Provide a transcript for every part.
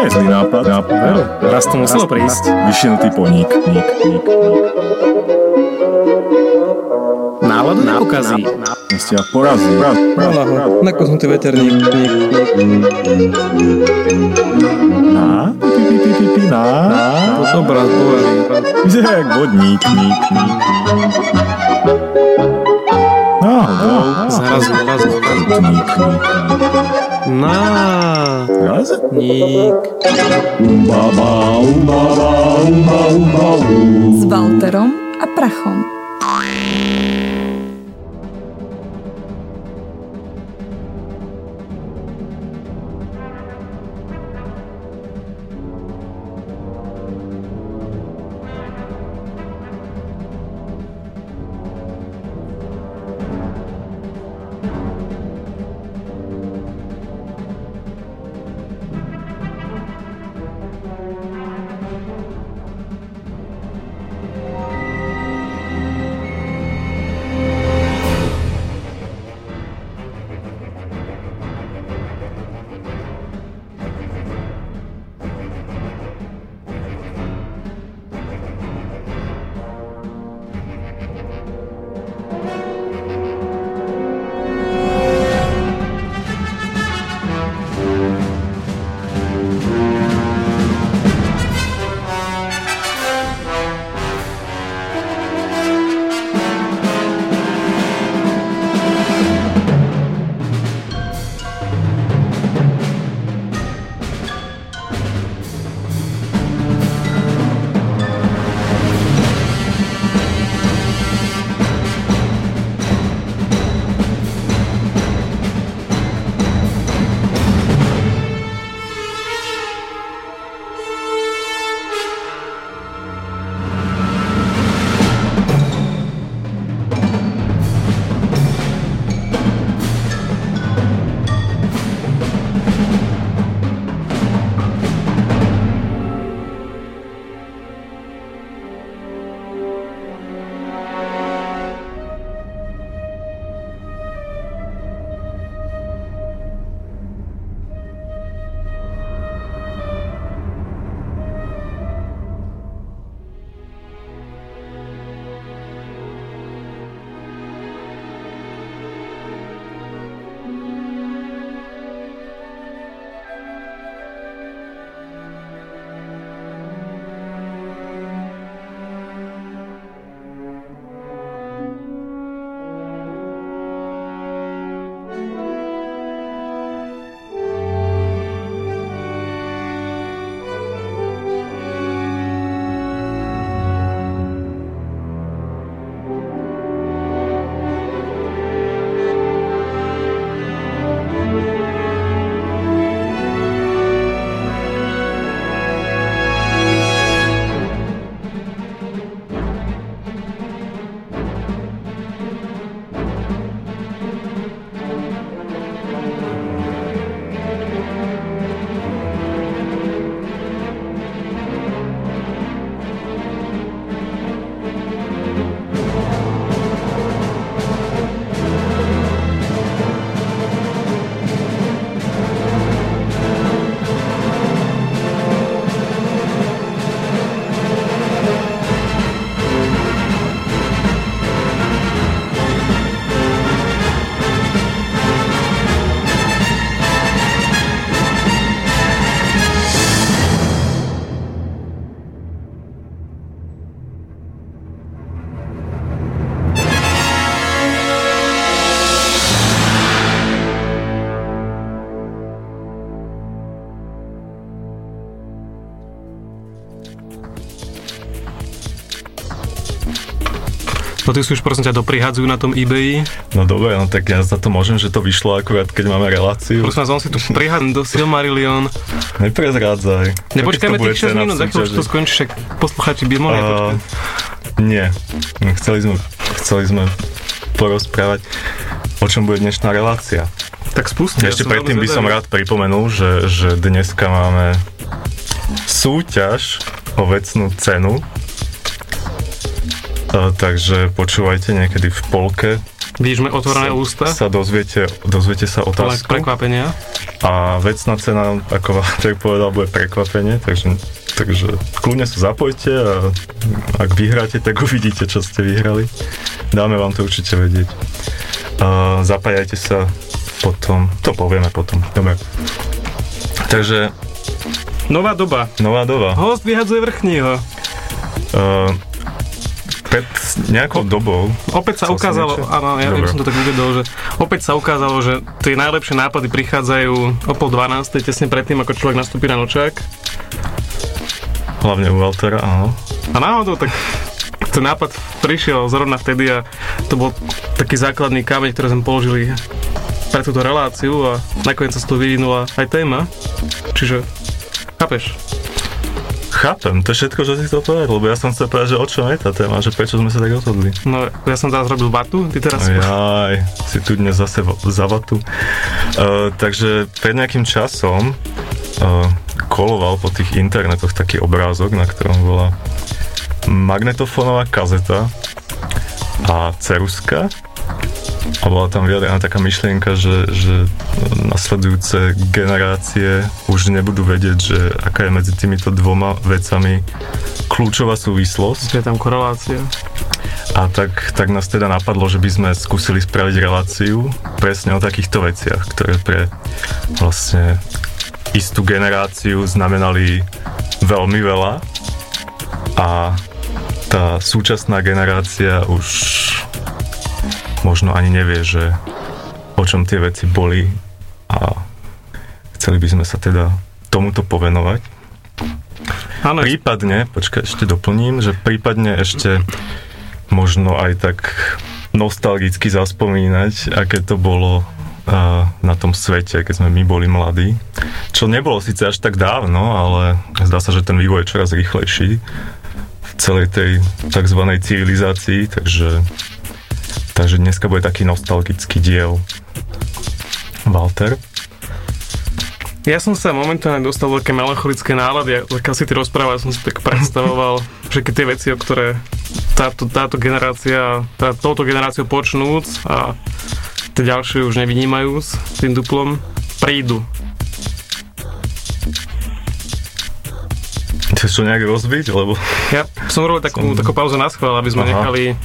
nie je zlý nápad. nápad. Áno, raz to muselo prísť. Vyšinutý poník. Ník, ník, ník. Náladu nepokazí. Ste ma porazí. Raz, raz, raz. nakoznutý veterník. Ník. Na? Pi, pi, pi, pi, pi, na? Na? To bojaví. Vyzerá jak vodník. Ník, ník. Náhodou. Zrazu, zrazu, zrazu. Ník. S Walterom a Prachom. Si už prosím ťa doprihádzajú na tom eBay. No dobre, no tak ja za to môžem, že to vyšlo akurát, keď máme reláciu. Prosím vás, on si tu prihádza do Silmarillion. Neprezrádzaj. Nepočkajme tých 6 cena v minút, za chvíľu to skončí, však poslucháči by mohli počkať. nie. Chceli sme, chceli sme porozprávať, o čom bude dnešná relácia. Tak spusti. Ešte predtým by som rád pripomenul, že, že dneska máme súťaž o vecnú cenu. Takže počúvajte niekedy v polke Vidíš otvorené sa, ústa, sa dozviete, dozviete sa otázku prekvapenia. a vecná cena, ako Walter povedal, bude prekvapenie, takže, takže kľudne sa zapojte a ak vyhráte, tak uvidíte, čo ste vyhrali. Dáme vám to určite vedieť. Uh, zapájajte sa potom, to povieme potom. Dobre. Takže Nová doba. nová doba. Host vyhadzuje vrchního. Uh, pred nejakou dobou Opäť sa ukázalo, áno, ja Dobre. by som to tak uvedol, že opäť sa ukázalo, že tie najlepšie nápady prichádzajú o pol 12, tesne predtým, ako človek nastúpi na nočák. hlavne u Waltera, áno. A náhodou tak ten nápad prišiel zrovna vtedy a to bol taký základný kameň, ktorý sme položili pre túto reláciu a nakoniec sa z toho vyvinula aj téma. Čiže, chápeš? Chápem, to je všetko, čo si chcel povedať, lebo ja som chcel povedať, že o čom je tá téma, že prečo sme sa tak rozhodli. No, ja som teraz robil vatu, ty teraz... Jaj, si tu dnes zase za vatu. Uh, takže pred nejakým časom uh, koloval po tých internetoch taký obrázok, na ktorom bola magnetofónová kazeta a ceruska a bola tam vyjadrená taká myšlienka, že, že nasledujúce generácie už nebudú vedieť, že aká je medzi týmito dvoma vecami kľúčová súvislosť. Je tam korelácia. A tak, tak nás teda napadlo, že by sme skúsili spraviť reláciu presne o takýchto veciach, ktoré pre vlastne istú generáciu znamenali veľmi veľa a tá súčasná generácia už možno ani nevie, že o čom tie veci boli a chceli by sme sa teda tomuto povenovať. Áno, Prípadne, počkaj, ešte doplním, že prípadne ešte možno aj tak nostalgicky zaspomínať, aké to bolo na tom svete, keď sme my boli mladí. Čo nebolo síce až tak dávno, ale zdá sa, že ten vývoj je čoraz rýchlejší v celej tej tzv. civilizácii, takže, takže dneska bude taký nostalgický diel. Walter? Ja som sa momentálne dostal do také melancholické nálady, ako si ty rozprával, som si tak predstavoval všetky tie veci, o ktoré táto, táto generácia, tá, touto generáciou počnúc a tie ďalšie už nevynímajúc tým duplom, prídu. Chceš to nejak rozbiť, lebo... Ja som robil takú, Som- takú pauzu na schvál, aby sme Aha. nechali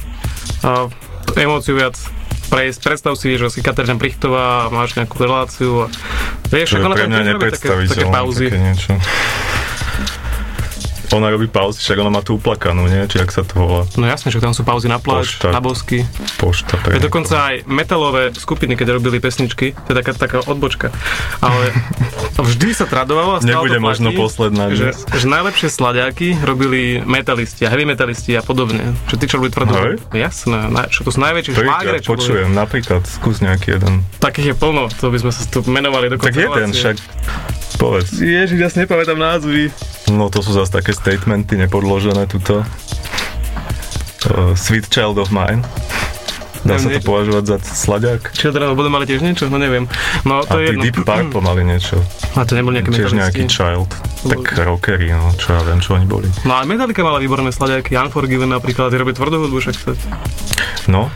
uh, emóciu viac prejsť. Predstav si, že si Kateřina Prichtová máš nejakú reláciu a vieš, ako na tom také, také pauzy. Také niečo. Ona robí pauzy, však ona má tú uplakanú, nie? Či ak sa to volá? No jasne, že tam sú pauzy na pláž, Pošta. na bosky. Pošta pre Je dokonca aj metalové skupiny, keď robili pesničky, to je taká, taká odbočka. Ale vždy sa tradovalo a stále Nebude to platí, možno posledná že, dnes. že najlepšie sladiaky robili metalisti a heavy metalisti a podobne. Čo tí, čo robili tvrdú. Hej? Jasné, na, čo to sú najväčšie šlágre, čo boli. počujem, napríklad, skús nejaký jeden. Takých je plno, to by sme sa tu menovali do Tak jeden však, povedz. Ježiš, ja si nepamätám názvy. No to sú zase také statementy nepodložené tuto. Uh, Sweet Child of Mine. Dá Neviem, sa to niečo- považovať za sladiak? Children of Bodom mali tiež niečo? No neviem. No A to je tí jedno. Deep Purple mali niečo. A to nebol nejaký Tiež nejaký Child. Tak rockery, no, čo ja viem, čo oni boli. No ale Metallica mala výborné sladiaky, Unforgiven napríklad, robia tvrdú hudbu však. No,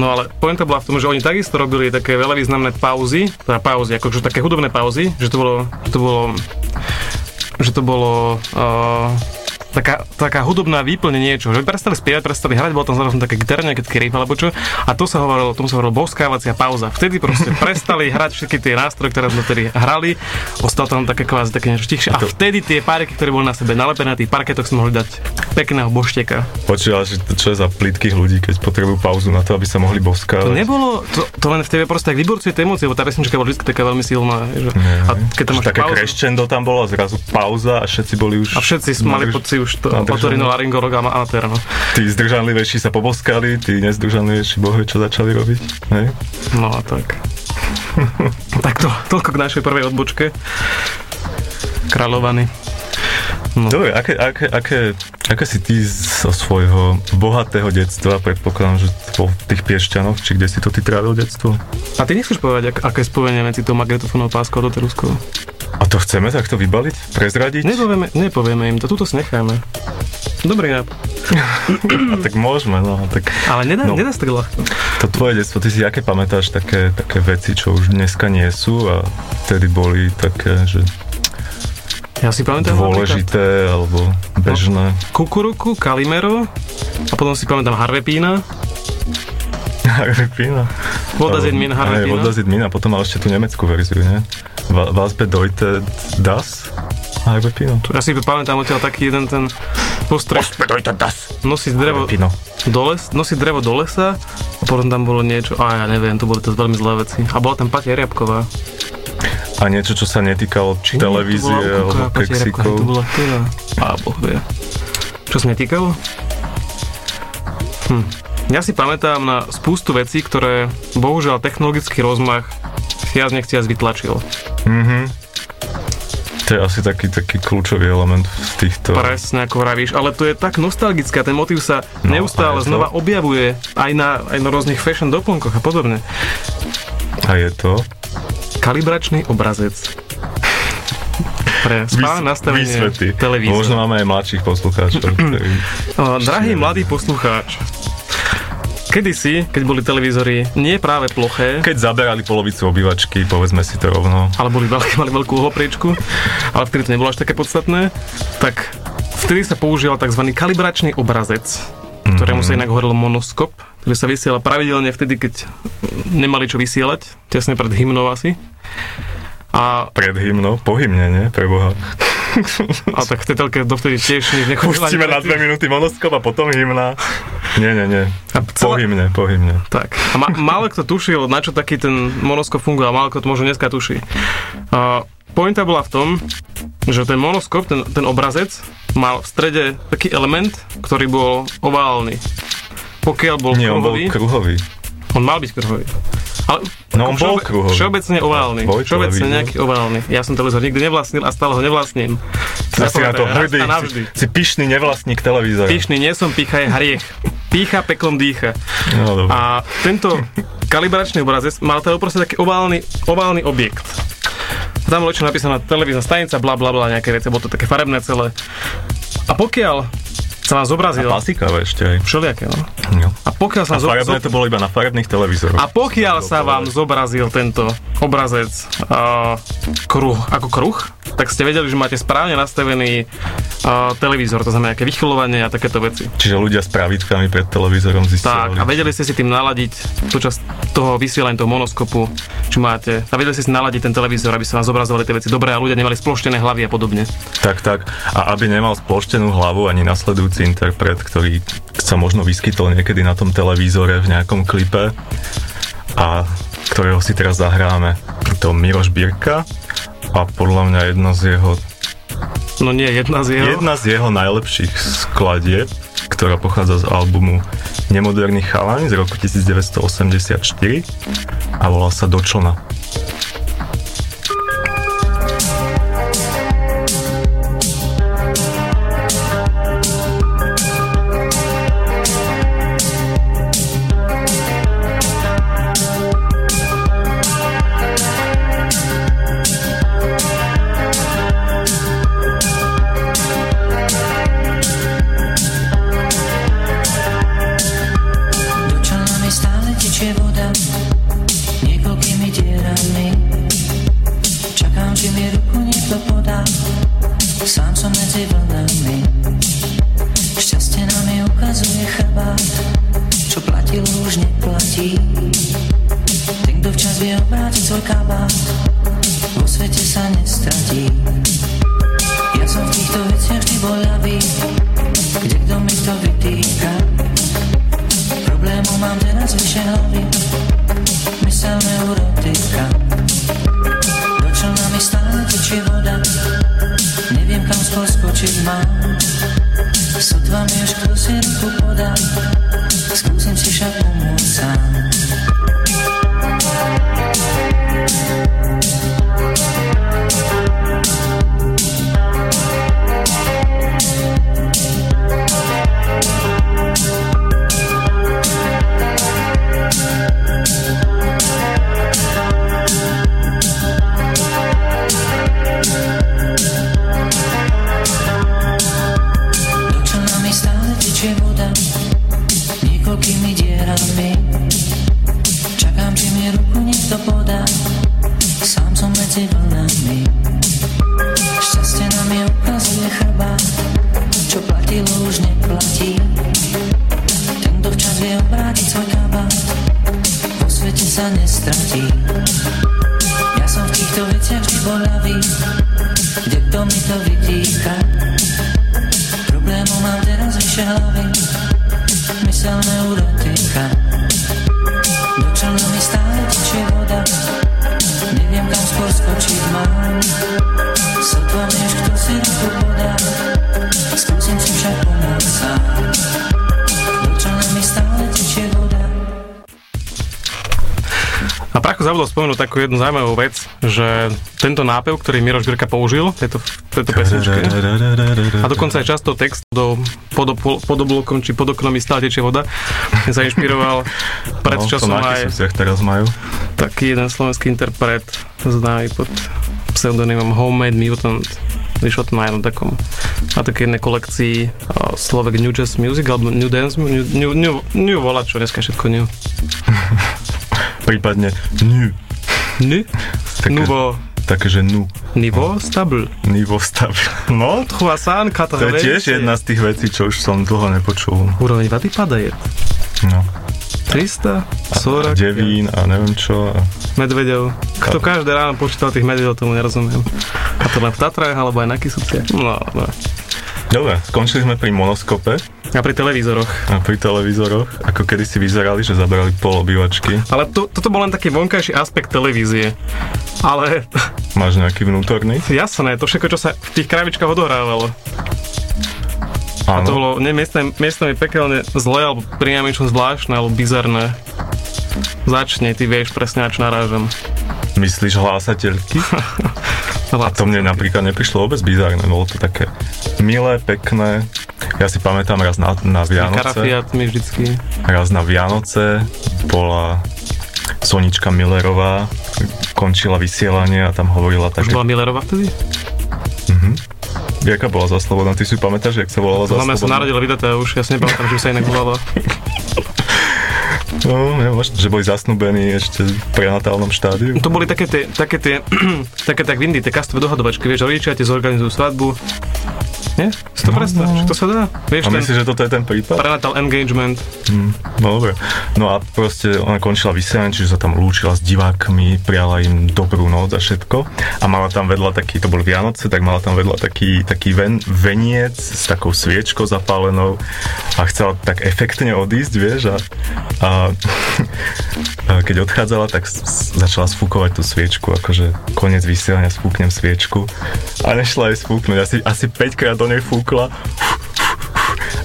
No ale pointa bola v tom, že oni takisto robili také veľa významné pauzy, teda pauzy, akože také hudobné pauzy, že to bolo, to bolo, že to bolo uh, taká, taká hudobná výplne niečo, že prestali spievať, prestali hrať, bol tam zrazu také nejaký taký riff alebo čo, a to sa hovorilo, tomu sa hovorilo boskávacia pauza. Vtedy proste prestali hrať všetky tie nástroje, ktoré sme vtedy hrali, ostalo tam také kvázi také niečo tichšie a vtedy tie páriky, ktoré boli na sebe nalepené na tých parketoch, si mohli dať pekného bošteka. počúval, že to, čo je za plitkých ľudí, keď potrebujú pauzu na to, aby sa mohli To boskávať. nebolo, to, to len v tebe proste tak vyburcuje tie emócie, lebo tá pesnička bola vždy taká veľmi silná. Že, Nie, a keď tam máš také pauzu, tam bolo a zrazu pauza a všetci boli už... a všetci mali pocit už to nadržaní. otorinolaryngolog a amatér. No. Tí zdržanlivejší sa poboskali, tí nezdržanlivejší bohvie, čo začali robiť. Hej? no a tak. tak to, toľko k našej prvej odbočke. Kráľovany. No. Dobre, aké, aké, aké, aké si ty zo svojho bohatého detstva, predpokladám, že po tých Piešťanoch, či kde si to ty trávil detstvo? A ty nechceš povedať, ak, aké je spojenie medzi tou magnetofónou páskou a doteruskou? A to chceme takto vybaliť? Prezradiť? Nepovieme, nepovieme im to, tuto si necháme. Dobrý nápad. A tak môžeme, no. Tak, Ale nedá, no. nedá sa tak ľahko. to tvoje detstvo, ty si aké pamätáš také, také veci, čo už dneska nie sú a vtedy boli také, že Ja si pamätám dôležité alebo bežné. Kukuruku, Kalimero a potom si pamätám Harvepína. Harvepina. Voda z Min Aj, Harvepína. Voda z Min a potom mal ešte tú nemeckú verziu? Va- Was bedeutet das? Harvepino. Ja si pamätám odtiaľ taký jeden ten postreh. bedeutet das? Nosiť drevo Harvepino. do, les, nosiť drevo do lesa a potom tam bolo niečo, a ja neviem, to boli to veľmi zlé veci. A bola tam Patia Riabková. A niečo, čo sa netýkalo Či televízie alebo keksikov. To bola teda. A boh vie. Čo sa netýkalo? Hm. Ja si pamätám na spústu vecí, ktoré bohužiaľ technologický rozmach viac nechciac vytlačil. Mhm. To je asi taký, taký kľúčový element v týchto... Presne ako vravíš, ale to je tak nostalgické ten motív sa No, neustále to- znova objavuje aj na, aj na rôznych fashion doplnkoch a podobne. A je to? Kalibračný obrazec. Pre správne nastavenie Vysvety. televízora. Možno máme aj mladších poslucháčov. Drahý mladý poslucháč, kedysi, keď boli televízory nie práve ploché, Keď zaberali polovicu obývačky, povedzme si to rovno. ale boli veľké, mali veľkú uhopriečku, ale vtedy to nebolo až také podstatné, tak vtedy sa používal tzv. kalibračný obrazec, ktorému sa inak hovoril monoskop, ktorý sa vysiela pravidelne vtedy, keď nemali čo vysielať, tesne pred hymnou asi. A, Pred hymnou, po hymne, nie? Preboha. a tak v tej telke dovtedy tiež nič nechodila. Pustíme na dve minúty monoskop a potom hymna. Nie, nie, nie. A Po celá- hymne, po hymne. Tak. A ma, málo kto tušil, na čo taký ten monoskop funguje, a málo kto to možno dneska tuší. A pointa bola v tom, že ten monoskop, ten, ten obrazec, mal v strede taký element, ktorý bol oválny. Pokiaľ bol Nie, on bol kruhový, kruhový. on mal byť kruhový. Ale No, on bol kruhový. Všeobecne oválny. Tvoj Všeobecne televízor. nejaký oválny. Ja som televízor nikdy nevlastnil a stále ho nevlastním. Ja si na to hrdý. Si, si pyšný nevlastník televízora. Pyšný nie som, pícha je hriech. Pícha peklom dýcha. No, dobre. A tento kalibračný obrazec mal teda uprostred taký oválny, oválny objekt. Tam bolo čo napísané televízna stanica, bla bla bla, nejaké veci, bolo to také farebné celé. A pokiaľ sa vám zobrazil... Pasikavé ešte aj. Všelijaké, no. A pokiaľ sa A farebné zo- to bolo iba na farebných televízoroch. a pokiaľ sa vám zobrazil tento obrazec uh, kruh, ako kruh, tak ste vedeli, že máte správne nastavený uh, televízor, to znamená nejaké vychylovanie a takéto veci. Čiže ľudia s pravítkami pred televízorom zistili. Tak, a vedeli ste si tým naladiť počas toho vysielania toho monoskopu, či máte, a vedeli ste si naladiť ten televízor, aby sa vám zobrazovali tie veci dobre a ľudia nemali sploštené hlavy a podobne. Tak, tak. A aby nemal sploštenú hlavu ani nasledujúci interpret, ktorý sa možno vyskytol niekedy na tom televízore v nejakom klipe a ktorého si teraz zahráme. To Miroš Birka a podľa mňa jedna z jeho, No nie, jedna z jeho. jedna z jeho najlepších skladieb, ktorá pochádza z albumu Nemoderný chalaň z roku 1984 a volá sa Dočlna. Medzi vlnami Šťastie nám mi ukazuje chrbát Čo platilo už neplatí. Ten, kto včas vie obrátiť svoj kabát Vo svete sa nestratí. Ja som v týchto veciach vždy bol ľavý Kde kto mi to vytýka. Problémov mám teraz vyše hlavy Mysel neurotika Skôr skočiť mám. Sotva mi už kto si ruku podá Skúsim si však pomôcť sám Spomenúť takú jednu zaujímavú vec, že tento nápev, ktorý Miroš Grka použil v tejto, tejto pesničke, a dokonca aj často text do pod, pod oblokom či pod oknom stále tečie voda, sa inšpiroval pred No, časom aj teraz majú. taký jeden slovenský interpret známy pod pseudonymom Homemade Mutant. Vyšlo to na jednom takom, na takej jednej kolekcii uh, Slovak New Jazz Music alebo New Dance, New, new, new, new volá, čo dneska všetko new. Prípadne nu. Také, Nouveau také, že nu. Niveau stable. Nivo stav. No, Croissant, to je tiež jedna z tých vecí, čo už som dlho nepočul. Úroveň vady padaje. No. 300, A 40 devín a neviem čo. A medvedov. Kto každé ráno počítal tých medvedov, tomu nerozumiem. A to len v Tatrách, alebo aj na Kisucie. No, no. Dobre, skončili sme pri monoskope A pri televízoroch. a pri televízoroch, ako kedy si vyzerali, že zabrali pol obývačky. Ale to, toto bol len taký vonkajší aspekt televízie. Ale Máš nejaký vnútorný? jasné, to všetko, čo sa v tých kravičkách odohrávalo. A to Áno. bolo miestne, miestami pekelne zlé, alebo priamičom zvláštne, alebo bizarné. Začne, ty vieš presne, na čo narážam. Myslíš hlásateľky? A to mne napríklad neprišlo vôbec bizárne, bolo to také milé, pekné. Ja si pamätám raz na, na Vianoce, mi vždycky. raz na Vianoce bola Sonička Millerová, končila vysielanie a tam hovorila Už také... bola Millerová vtedy? Jaká bola za Slobodná? Ty si pamätáš, jak sa volala za Slobodná? narodil vydaté a už ja si nepamätám, že sa inak volala. No, možno, že boli zasnúbení ešte v prenatálnom štádiu. To boli také tie, také tie, také tak v Indii, tie kastové dohadovačky, vieš, rodičia ti zorganizujú svadbu. Nie? Si to No, predstav, no, že to sa dá? Vieš, A ten myslíš, že toto je ten prípad? prenatal engagement. Hm, no dobre. No a proste ona končila vysielanie, čiže sa tam lúčila s divákmi, priala im dobrú noc a všetko. A mala tam vedľa taký, to boli Vianoce, tak mala tam vedľa taký, taký ven, veniec s takou sviečkou zapálenou a chcela tak efektne odísť, vieš, a, a, a keď odchádzala, tak s, s- začala sfúkovať tú sviečku, akože koniec vysielania, sfúknem sviečku a nešla jej sfúknuť, asi, asi 5 krát do nej fúkla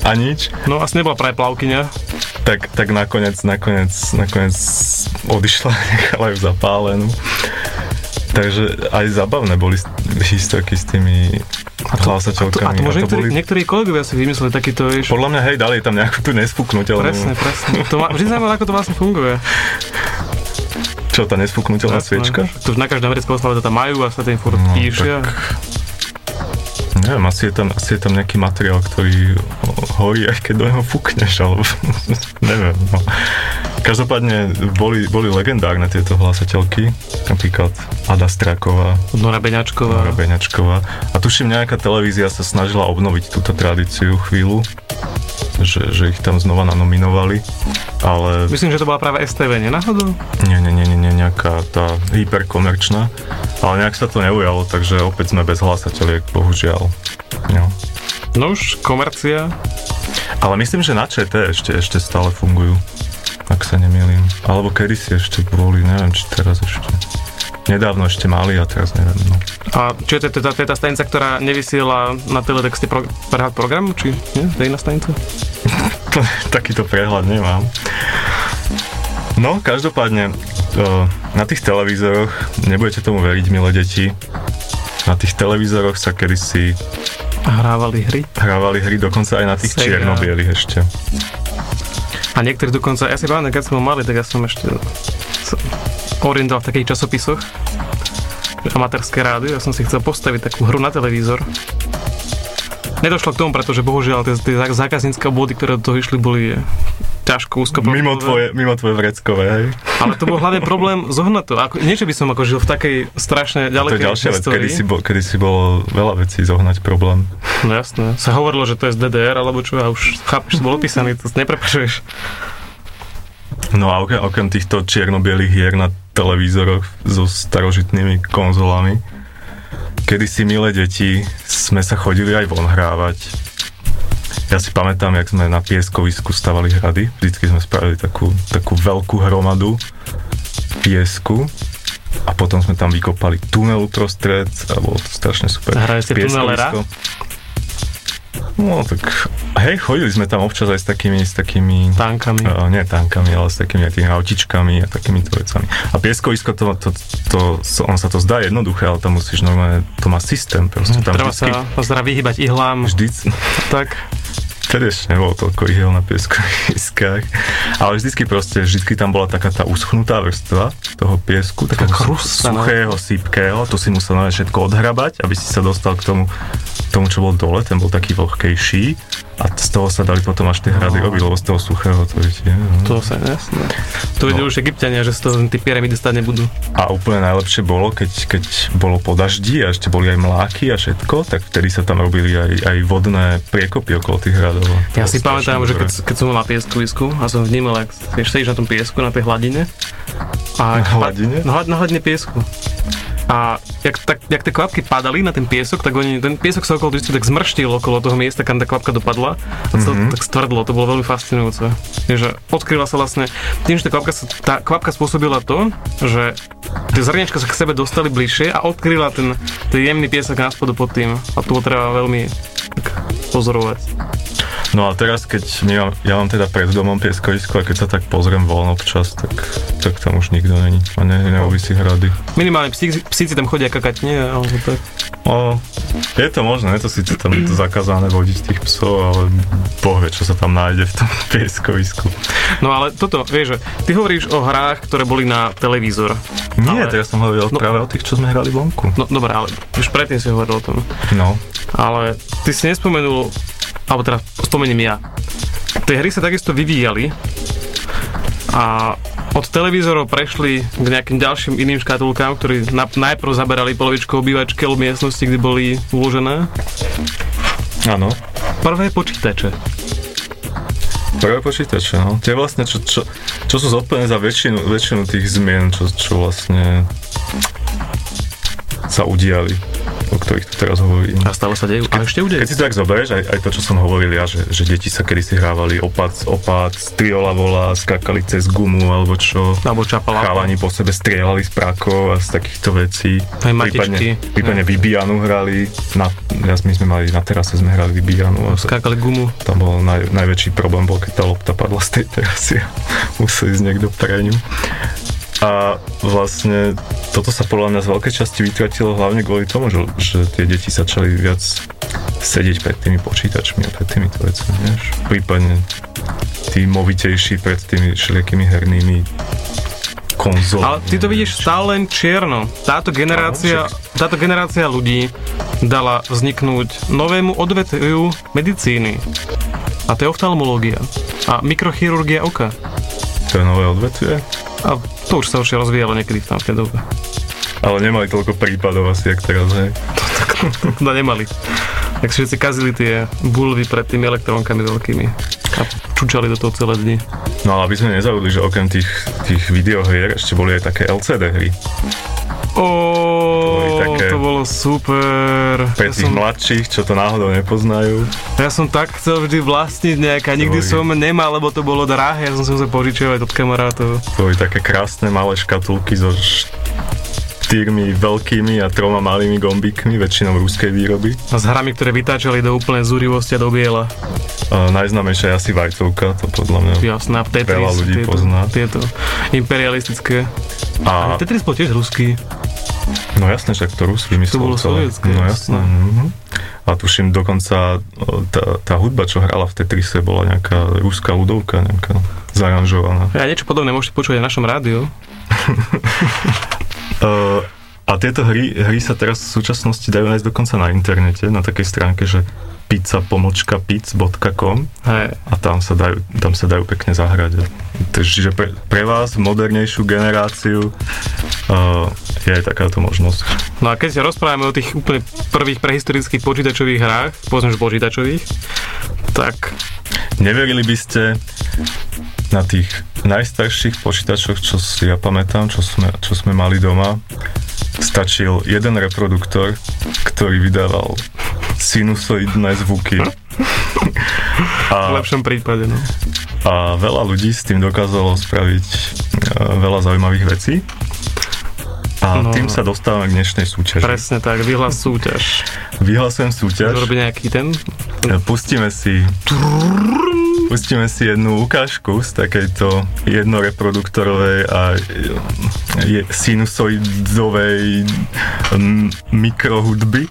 a nič No asi nebola práve plavkyňa. tak, tak nakoniec, nakoniec, nakoniec odišla, nechala ju zapálenú. Takže aj zabavné boli historky s tými A to, hlásateľkami. a to možno niektorí, boli, niektorí kolegovia si vymysleli takýto, vieš, podľa mňa, hej, dali tam nejakú tú nespuknutelnú. presne, presne. To ma, vždy zaujímavé, ako to vlastne funguje. Čo, tá nespuknutelná Presne. sviečka? To už na každej americkej oslave to tam majú a sa tým furt No, píše. Neviem, asi je tam, asi je tam nejaký materiál, ktorý horí, aj keď do neho fúkneš, alebo neviem, no. Každopádne boli, boli legendárne tieto hlásateľky, napríklad Ada Straková, Nora Beňačková. Nora Beňačková. A tuším, nejaká televízia sa snažila obnoviť túto tradíciu chvíľu, že, že ich tam znova nanominovali, ale Myslím, že to bola práve STV, nie náhodou? nie, nie, nie, nie, nejaká tá hyperkomerčná, ale nejak sa to neujalo, takže opäť sme bez hlasateľiek, bohužiaľ. No. No už komercia. Ale myslím, že na ČT ešte, ešte stále fungujú, ak sa nemýlim. Alebo kedysi ešte boli, neviem, či teraz ešte. Nedávno ešte mali a teraz neviem, no. A čo je to, to, to je tá stanica, ktorá nevysiela na teletexte pro, prehľad programu, či nie? To je iná stanica? Takýto prehľad nemám. No, každopádne, na tých televízoroch, nebudete tomu veriť, milé deti, na tých televízoroch sa kedysi hrávali hry. hrávali hry, dokonca aj na tých Sega. čiernobielých ešte. A niektorí dokonca, ja si pamätám, keď som bol malý, tak ja som ešte orientoval v takých časopisoch, že amatérske rádio, ja som si chcel postaviť takú hru na televízor. Nedošlo k tomu, pretože bohužiaľ tie, tie zá- zákaznícke obvody, ktoré do toho išli, boli ťažko úzko Mimo tvoje, mimo tvoje vreckové, hej? Ale to bol hlavne problém zohnať to. Ako, niečo by som ako žil v takej strašne To je ďalekej ďalšia vec, kedy si, bol, kedy si bolo veľa vecí zohnať problém. No jasné. Sa hovorilo, že to je z DDR, alebo čo, a už chápeš, že to bol opísaný, to neprepašuješ. No a okrem, okrem týchto čierno hier na televízoroch so starožitnými konzolami, kedysi milé deti sme sa chodili aj von hrávať. Ja si pamätám, jak sme na pieskovisku stavali hrady. Vždycky sme spravili takú, takú veľkú hromadu piesku a potom sme tam vykopali tunel uprostred a bolo to strašne super. Hrali ste tunelera? No tak, hej, chodili sme tam občas aj s takými, s takými Tankami. Uh, nie tankami, ale s takými tými autičkami a takýmito vecami. A pieskovisko, to, to, to, to, on sa to zdá jednoduché, ale tam musíš normálne, to má systém, proste tam Treba vždycky, sa zra vyhybať ihlám. vždy, Tak. Vtedy ešte nebolo toľko ihiel na pieskoviskách. Ale vždycky proste, vždycky tam bola taká tá uschnutá vrstva toho piesku, Taká no. suchého, sypkého, to si musel všetko odhrabať, aby si sa dostal k tomu, tomu, čo bol dole, ten bol taký vlhkejší a z toho sa dali potom až tie hrady No. lebo z toho suchého to viete. No. To sa jasné. To vedia No. už egyptiania, že z toho tie pyramidy stať nebudú. A úplne najlepšie bolo, keď, keď bolo po daždi a ešte boli aj mláky a všetko, tak vtedy sa tam robili aj, aj vodné priekopy okolo tých hradov. To Ja si pamätám, že keď, keď som bol na pieskovisku a som vnímal, ak vieš, sedíš na tom piesku, na tej hladine. A Na hladine? Na, hlad- na hladine piesku. A jak, tak, jak tie kvapky padali na ten piesok, tak oni, ten piesok sa okolo vždy tak zmrštil okolo toho miesta, kam tá kvapka dopadla a to Mhm. mm-hmm. tak stvrdlo, to bolo veľmi fascinujúce. Že odkryla sa vlastne, tým, že tá kvapka, sa, tá kvapka spôsobila to, že tie zrniečka sa k sebe dostali bližšie a odkryla ten, ten jemný piesok na spodu pod tým. A to treba veľmi tak, pozorovať. No a teraz, keď mám, ja mám teda pred domom pieskovisko a keď sa tak pozriem von občas, tak, tak tam už nikto není. A ne, nerobí si hrady. Minimálne psíci, psíci tam chodia kakať, nie? Alebo tak. O, je to možné, je to síce tam je to zakázané vodiť tých psov, ale boh vie, čo sa tam nájde v tom pieskovisku. No ale toto, vieš, ty hovoríš o hrách, ktoré boli na televízor. Nie, Ale- to ja som hovoril No. práve o tých, čo sme hrali vonku. No dobré, ale už predtým si hovoril o tom. No, Ale ty si nespomenul, alebo teda spomeniem ja. Tie hry sa takisto vyvíjali a od televízorov prešli k nejakým ďalším iným škatulkám, ktorí na, najprv zaberali polovičku obývačky alebo miestnosti, kde boli uložené. áno. Prvé počítače. Prvé počítače, no. Tie vlastne, čo, čo, čo sú zodpovedné za väčšinu, väčšinu tých zmien, čo, čo vlastne sa udiali, o ktorých tu teraz hovorím. A stále sa dejú. A ešte udejú. Keď si to tak zoberieš, aj, aj to, čo som hovoril ja, že, že deti sa kedysi hrávali opac, opac, triola vola, skakali cez gumu alebo čo. Alebo čapala. Chalani po sebe strieľali z prakov a z takýchto vecí. Aj. Prípadne, prípadne vybíjanu hrali. Na, ja, my sme mali na terase, sme hrali to, Skákali gumu. tam bol naj, najväčší problém, bol, keď tá lopta padla z tej terasy a musel ísť niekto pre ňu. A vlastne toto sa podľa mňa z veľkej časti vytratilo hlavne kvôli tomu, že, že tie deti začali viac sedieť pred tými počítačmi a pred týmito vecami, vieš. Prípadne tí movitejší pred tými všelijakými hernými konzolami. Ale ty to vidíš stále len čierno. Táto generácia, táto generácia ľudí dala vzniknúť novému odvetviu medicíny. A to je oftalmológia. A mikrochirurgia oka. To je nové odvetvie, A to už sa už rozvíjalo niekedy tam v tej dobe. ale nemali toľko prípadov asi, jak teraz, hej. No nemali. Tak si všetci kazili tie bulvy pred tými elektrónkami veľkými. A čučali do toho celé dni. No ale aby sme nezabudli, že okrem tých, tých videohier ešte boli aj také LCD hry. Také- to bolo super. Pre Ja tých som, mladších, čo to náhodou nepoznajú. ja som tak chcel vždy vlastniť nejaká, nikdy boli- som nemal, lebo to bolo drahé, ja som si musel požičiavať od kamarátov. To boli také krásne malé škatulky so štyrmi veľkými a troma malými gombíkmi, väčšinou ruskej výroby. A s hrami, ktoré vytáčali do úplnej zúrivosti a do biela. A najznámejšia je asi Vajcovka, to podľa mňa. Jasná, Tetris. Veľa ľudí tieto, pozná. Tieto imperialistické. A, Ale Tetris bol tiež ruský. No jasné, však to Rus vymyslel To bolo celé. sovietské, No jasné. mhm. A tuším dokonca tá, tá hudba, čo hrala v Tetrise, bola nejaká ruská ľudovka, nejaká zaranžovaná. Ja niečo podobné môžete počuť aj v našom rádiu. Uh, a tieto hry, hry sa teraz v súčasnosti dajú nájsť dokonca na internete, na takej stránke, že pizza.pizz.com Hej. a tam sa dajú, tam sa dajú pekne zahrať. Čiže pre, pre vás, modernejšiu generáciu, uh, je aj takáto možnosť. No a keď sa rozprávame o tých úplne prvých prehistorických počítačových hrách, povedzme, že počítačových, tak Neverili by ste na tých najstarších počítačoch, čo si ja pamätám, čo sme, čo sme mali doma, stačil jeden reproduktor, ktorý vydával sinusoidné zvuky. V A, lepšom prípade, no. a veľa ľudí s tým dokázalo spraviť e, veľa zaujímavých vecí. A No. tým sa dostávame k dnešnej súťaži. Presne tak, vyhlas súťaž. Vyhlasujem súťaž. Zrobiť nejaký ten... Pustíme si Pustíme si jednu ukážku z takejto jednoreproduktorovej a je, sinusoidovej m, mikrohudby,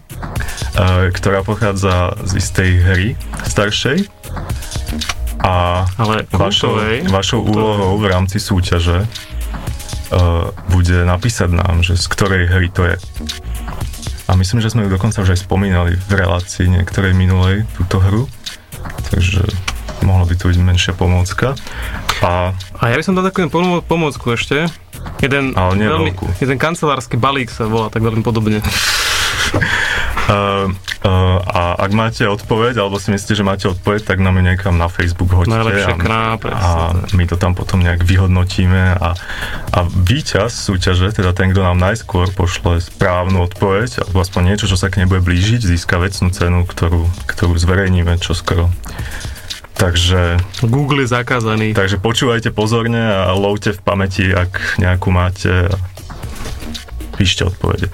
a, ktorá pochádza z istej hry staršej. A Ale vašou, kultovej. vašou úlohou v rámci súťaže uh, bude napísať nám, že z ktorej hry to je. A myslím, že sme ju dokonca už aj spomínali v relácii niektorej minulej, túto hru. Takže mohla by tu byť menšia pomôcka. A A ja by som dal takú pomo- pomôcku ešte. Jeden, Ale nie veľmi, veľkú. jeden kancelársky balík sa volá tak veľmi podobne. Uh, uh, a ak máte odpoveď, alebo si myslíte, že máte odpoveď, tak nám ju niekam na Facebook hoďte. Najlepšie a, k nám, presne a my to tam potom nejak vyhodnotíme a, a víťaz súťaže, teda ten, kto nám najskôr pošle správnu odpoveď, alebo aspoň niečo, čo sa k nej bude blížiť, získa vecnú cenu, ktorú, ktorú zverejníme čoskoro. Takže, Google je zakázaný. takže počúvajte pozorne a lovte v pamäti, ak nejakú máte. Píšte odpovede.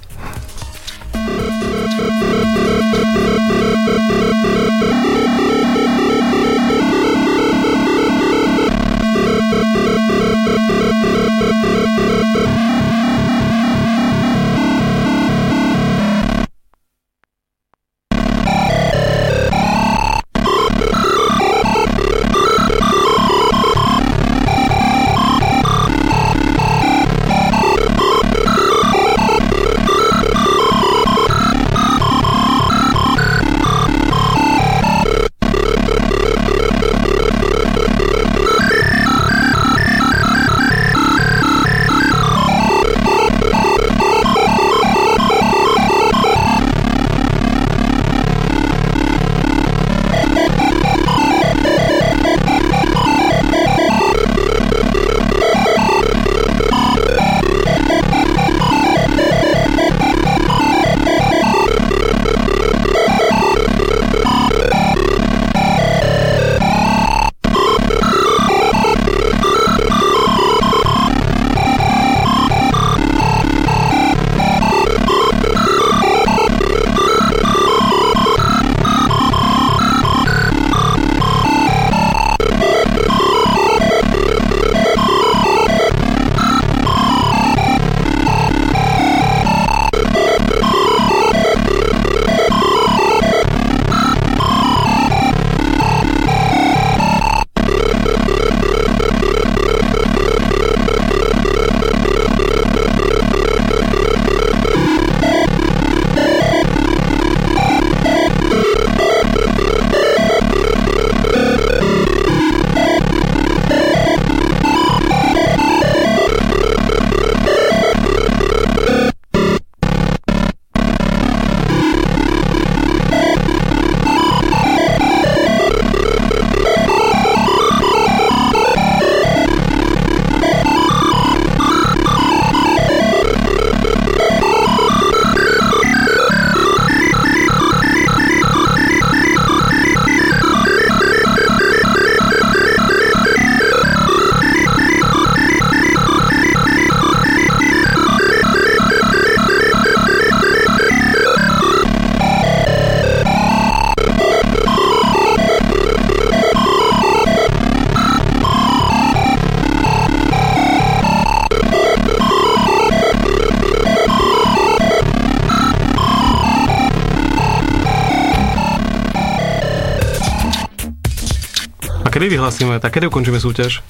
A kedy vyhlasíme? Tak kedy ukončíme súťaž?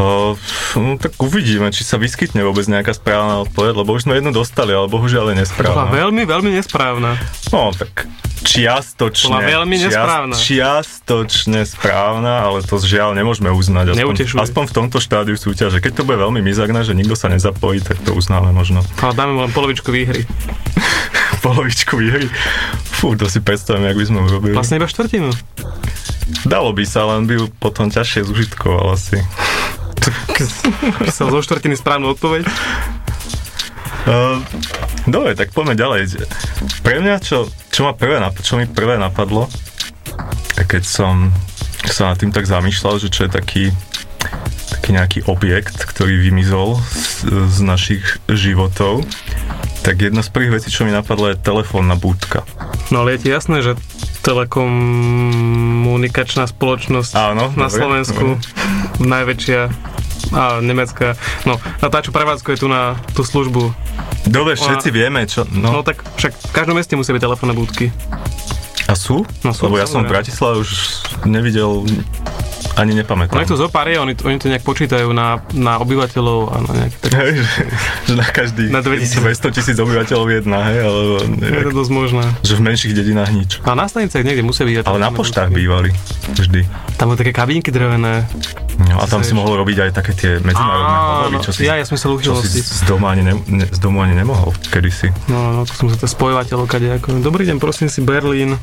Uh, no, tak uvidíme, či sa vyskytne vôbec nejaká správna odpoveď, lebo už sme jednu dostali, ale bohužiaľ je Bola nesprávna. veľmi, veľmi nesprávna. No, tak čiastočne. Bola veľmi nesprávna. čiastočne správna, ale to žiaľ nemôžeme uznať. Aspoň, Neutešuje. aspoň v tomto štádiu súťaže. Keď to bude veľmi mizerné, že nikto sa nezapojí, tak to uznáme možno. Ale dáme mu len polovičku výhry. Polovičku výhry. Fú, to si predstavím, jak by sme urobili. Vlastne iba štvrtinu. Dalo by sa, len by ju potom ťažšie zužitkoval asi. Písal zo štvrtiny správnu odpoveď. Uh, dobre, tak poďme ďalej. Pre mňa, čo, čo, ma prvé, čo mi prvé napadlo, keď som sa nad tým tak zamýšľal, že čo je taký, taký nejaký objekt, ktorý vymizol z, z našich životov, tak jedna z prvých vecí, čo mi napadlo, je telefónna budka. No ale je ti jasné, že telekomunikačná spoločnosť Áno, na dobre, Slovensku, najväčšia a nemecká, no a tá, čo prevádzkuje tu na tú službu. Dobre, všetci vieme, čo... No No, tak však v každom meste musia byť telefónne budky. a sú? No sú, Lebo ja som v. Bratislave už nevidel, ani nepamätám. No to zo pár je, oni, oni to nejak počítajú na, na obyvateľov a na nejaké tak, Hej, že, že na každý Na 2000. 200 tisíc obyvateľov jedna, hej, alebo je to nejak, dosť možné. že v menších dedinách nič. A na staniciach niekde musia byť. Ale na poštách bývali, vždy. Tam boli také kabínky drevené. No, a tam si mohol robiť aj také tie medzinárodné hovory, čo si, ja, ja som sa čo si z domu ani, ne, ne, z domu ani nemohol kedysi. No, no, to som sa to spojovateľov kadejako. Dobrý deň, prosím si, Berlín.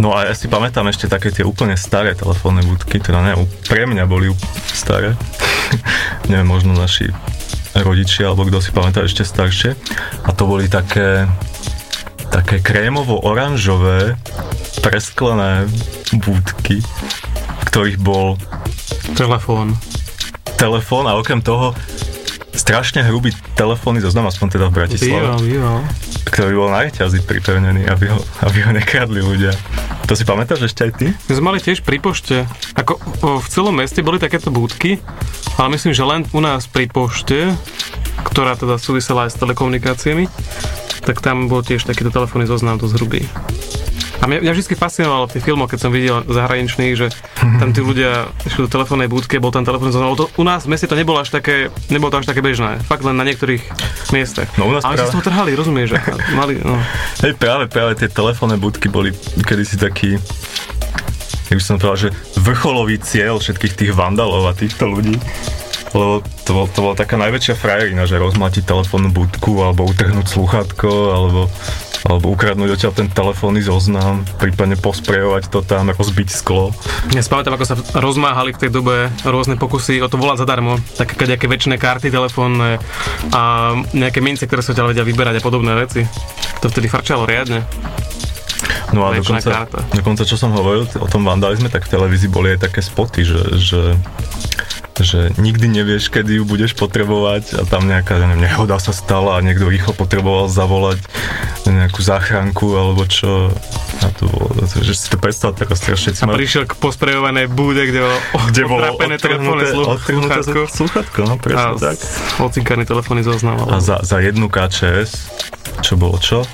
No a ja si pamätám ešte také tie úplne staré telefónne budky, teda ne, pre mňa boli staré. Neviem, možno naši rodičia, alebo kto si pamätá ešte staršie. A to boli také, také krémovo-oranžové presklené budky, v ktorých bol Telefón. telefón a okrem toho strašne hrubý telefónny zoznam, aspoň teda v Bratislave, Býval, býval. ktorý bol na reťazi pripevnený, aby ho, aby ho nekradli ľudia. To si pamätáš ešte aj ty? My sme mali tiež pri pošte, ako o, v celom meste boli takéto budky, ale myslím, že len u nás pri pošte, ktorá teda súvisela aj s telekomunikáciami, tak tam bol tiež takýto telefónny zoznam dosť hrubý. A mňa, mňa vždy fascinovalo v tých filmoch, keď som videl zahraničných, že tam tí ľudia išli do telefónnej budky, bol tam. Lebo To, u nás v meste to nebolo až také, nebolo to až také bežné. Fakt len na niektorých miestach. No u nás Ale si práve- z toho trhali, rozumieš? Že mali, no. Hej, práve, práve tie telefónne budky boli kedysi taký, jak by som povedal, že vrcholový cieľ všetkých tých vandalov a týchto ľudí. Lebo to, bol, to bola taká najväčšia frajerina, že rozmlatiť telefónnu budku, alebo utrhnúť sluchátko, alebo, alebo ukradnúť odtiaľ ten telefónny zoznam, prípadne posprejovať to tam, rozbiť sklo. Ja si pamätám, ako sa rozmáhali v tej dobe rôzne pokusy o to volať zadarmo, také nejaké väčšie karty telefónne a nejaké mince, ktoré sa ťa vedia vyberať a podobné veci. To vtedy farčalo riadne. No a dokonca, karta. dokonca, čo som hovoril o tom vandalizme, tak v televízii boli aj také spoty, že, že že nikdy nevieš, kedy ju budeš potrebovať a tam nejaká neviem, nehoda sa stala a niekto rýchlo potreboval zavolať nejakú záchranku alebo čo. A to bolo, že si to predstav teraz všetci A prišiel k posprejovanej bude, kde bolo kde bolo telefónne sluchátko sluchátko, no a presne tak. ocinkaný telefónny zoznam. A za, za jednu KČS, čo bolo čo?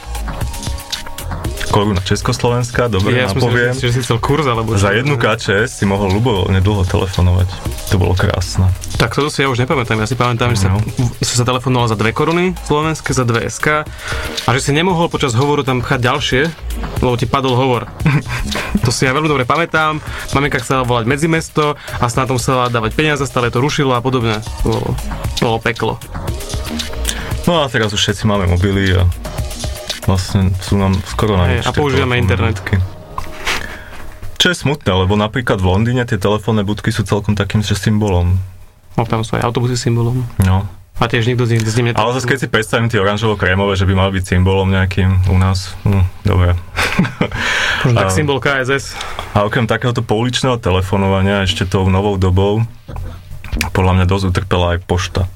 Koruna Československá, dobre, ja napoviem. že, že si chcel kurz, alebo Za jednu KČS si mohol ľubovoľne dlho telefonovať. To bolo krásne. Tak toto si ja už nepamätám. Ja si pamätám, že No. sa, sa telefonoval za 2 koruny slovenské, za 2 SK a že si nemohol počas hovoru tam pchať ďalšie, lebo ti padol hovor. to si ja veľmi dobre pamätám. Maminka chcela volať medzimesto a sa na tom chcela dávať peniaze, stále to rušilo a podobne. Bolo, bolo peklo. No a teraz už všetci máme mobily a vlastne sú nám skoro na a používame internet. budky. Čo je smutné, lebo napríklad v Londýne tie telefónne budky sú celkom takým že symbolom. No tam sú aj autobusy symbolom. No. A tiež nikto z nich, z nimi Ale zase keď si predstavím tie oranžovo-krémové, že by mali byť symbolom nejakým u nás, hm, dobre. tak symbol KSS. A okrem takéhoto pouličného telefonovania ešte tou novou dobou podľa mňa dosť utrpela aj pošta.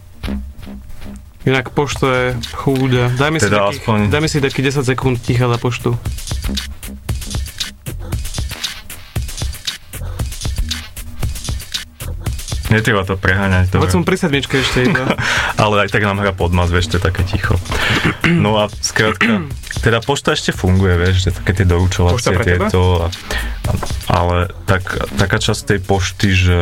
Inak pošta je chúďa. Daj mi, si Teda takých, aspoň- daj mi si taký 10 sekúnd ticha za poštu. Netreba to preháňať, dobre. som pri sedmičke ešte iba. Ale aj tak nám hra podmas, vieš, to je také ticho. No a skrátka, teda pošta ešte funguje, vieš, že také tie doručovacie tieto. A, a, ale tak, taká časť tej pošty, že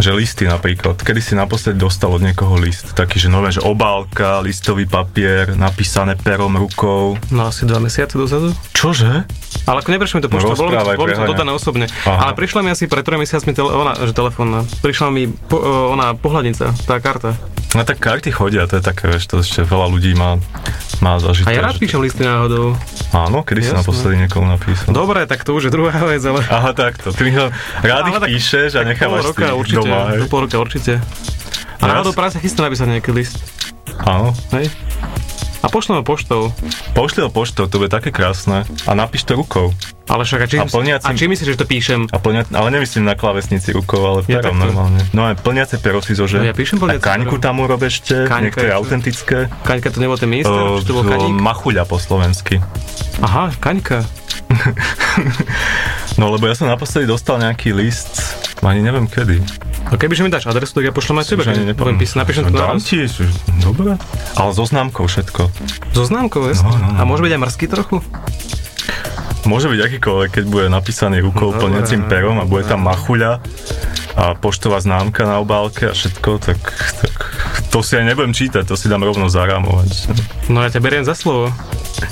že listy napríklad, kedy si naposledy dostal od niekoho list, taký, že nové, že obálka, listový papier, napísané perom rukou. No asi dva mesiace dozadu. Čože? Ale ako neprešlo mi to poštou, No, bolo bolo mi to dodané osobne. Aha. Ale prišla mi asi pred 3 mesiacmi tele, ona, že telefónna. Prišla mi po, o, ona pohľadnica, tá karta. No tak karty chodia, to je také, vieš, to ešte veľa ľudí má, má zažité. A ja rád píšem listy náhodou. Áno, kedy si Jasné. naposledy niekomu napísal? Dobre, tak to už je druhá vec, ale... Aha, takto. Ty ho rád ich píšeš a nechávaš si roka určite, doma, do pol roka určite. A No ja náhodou si- práve sa chystá napísať nejaký list. Áno. Hej? A pošleme poštou. Pošli ho poštou, to bude také krásne. A napíš to rukou. Ale však a či, A plniaci- a či myslíš, že to píšem? A plňa, ale nemyslím na klávesnici rukou, ale perom takto. normálne. No aj plniace pero si zože. No ja píšem plniace A kaňku tam urob ešte, Kaňka niektoré autentické. Kaňka to nebol ten minister? Či to bol kaník? Machuľa po slovensky. Aha, kaňka. No lebo ja som naposledy dostal nejaký list, ani neviem kedy. No kebyže mi dáš adresu, tak ja pošlem aj tebe. Nepoviem. Budem písať, napíšem to Dám naraz. ti, že- dobre. Ale so známkou všetko. So známkou. No, no, no. A môže byť aj mrzký trochu? Môže byť akýkoľvek, keď bude napísaný rukou Dobre, plniacim perom a bude tam machuľa a poštová známka na obálke a všetko, tak, tak to si aj nebudem čítať, to si dám rovno zarámovať. No ja ťa beriem za slovo.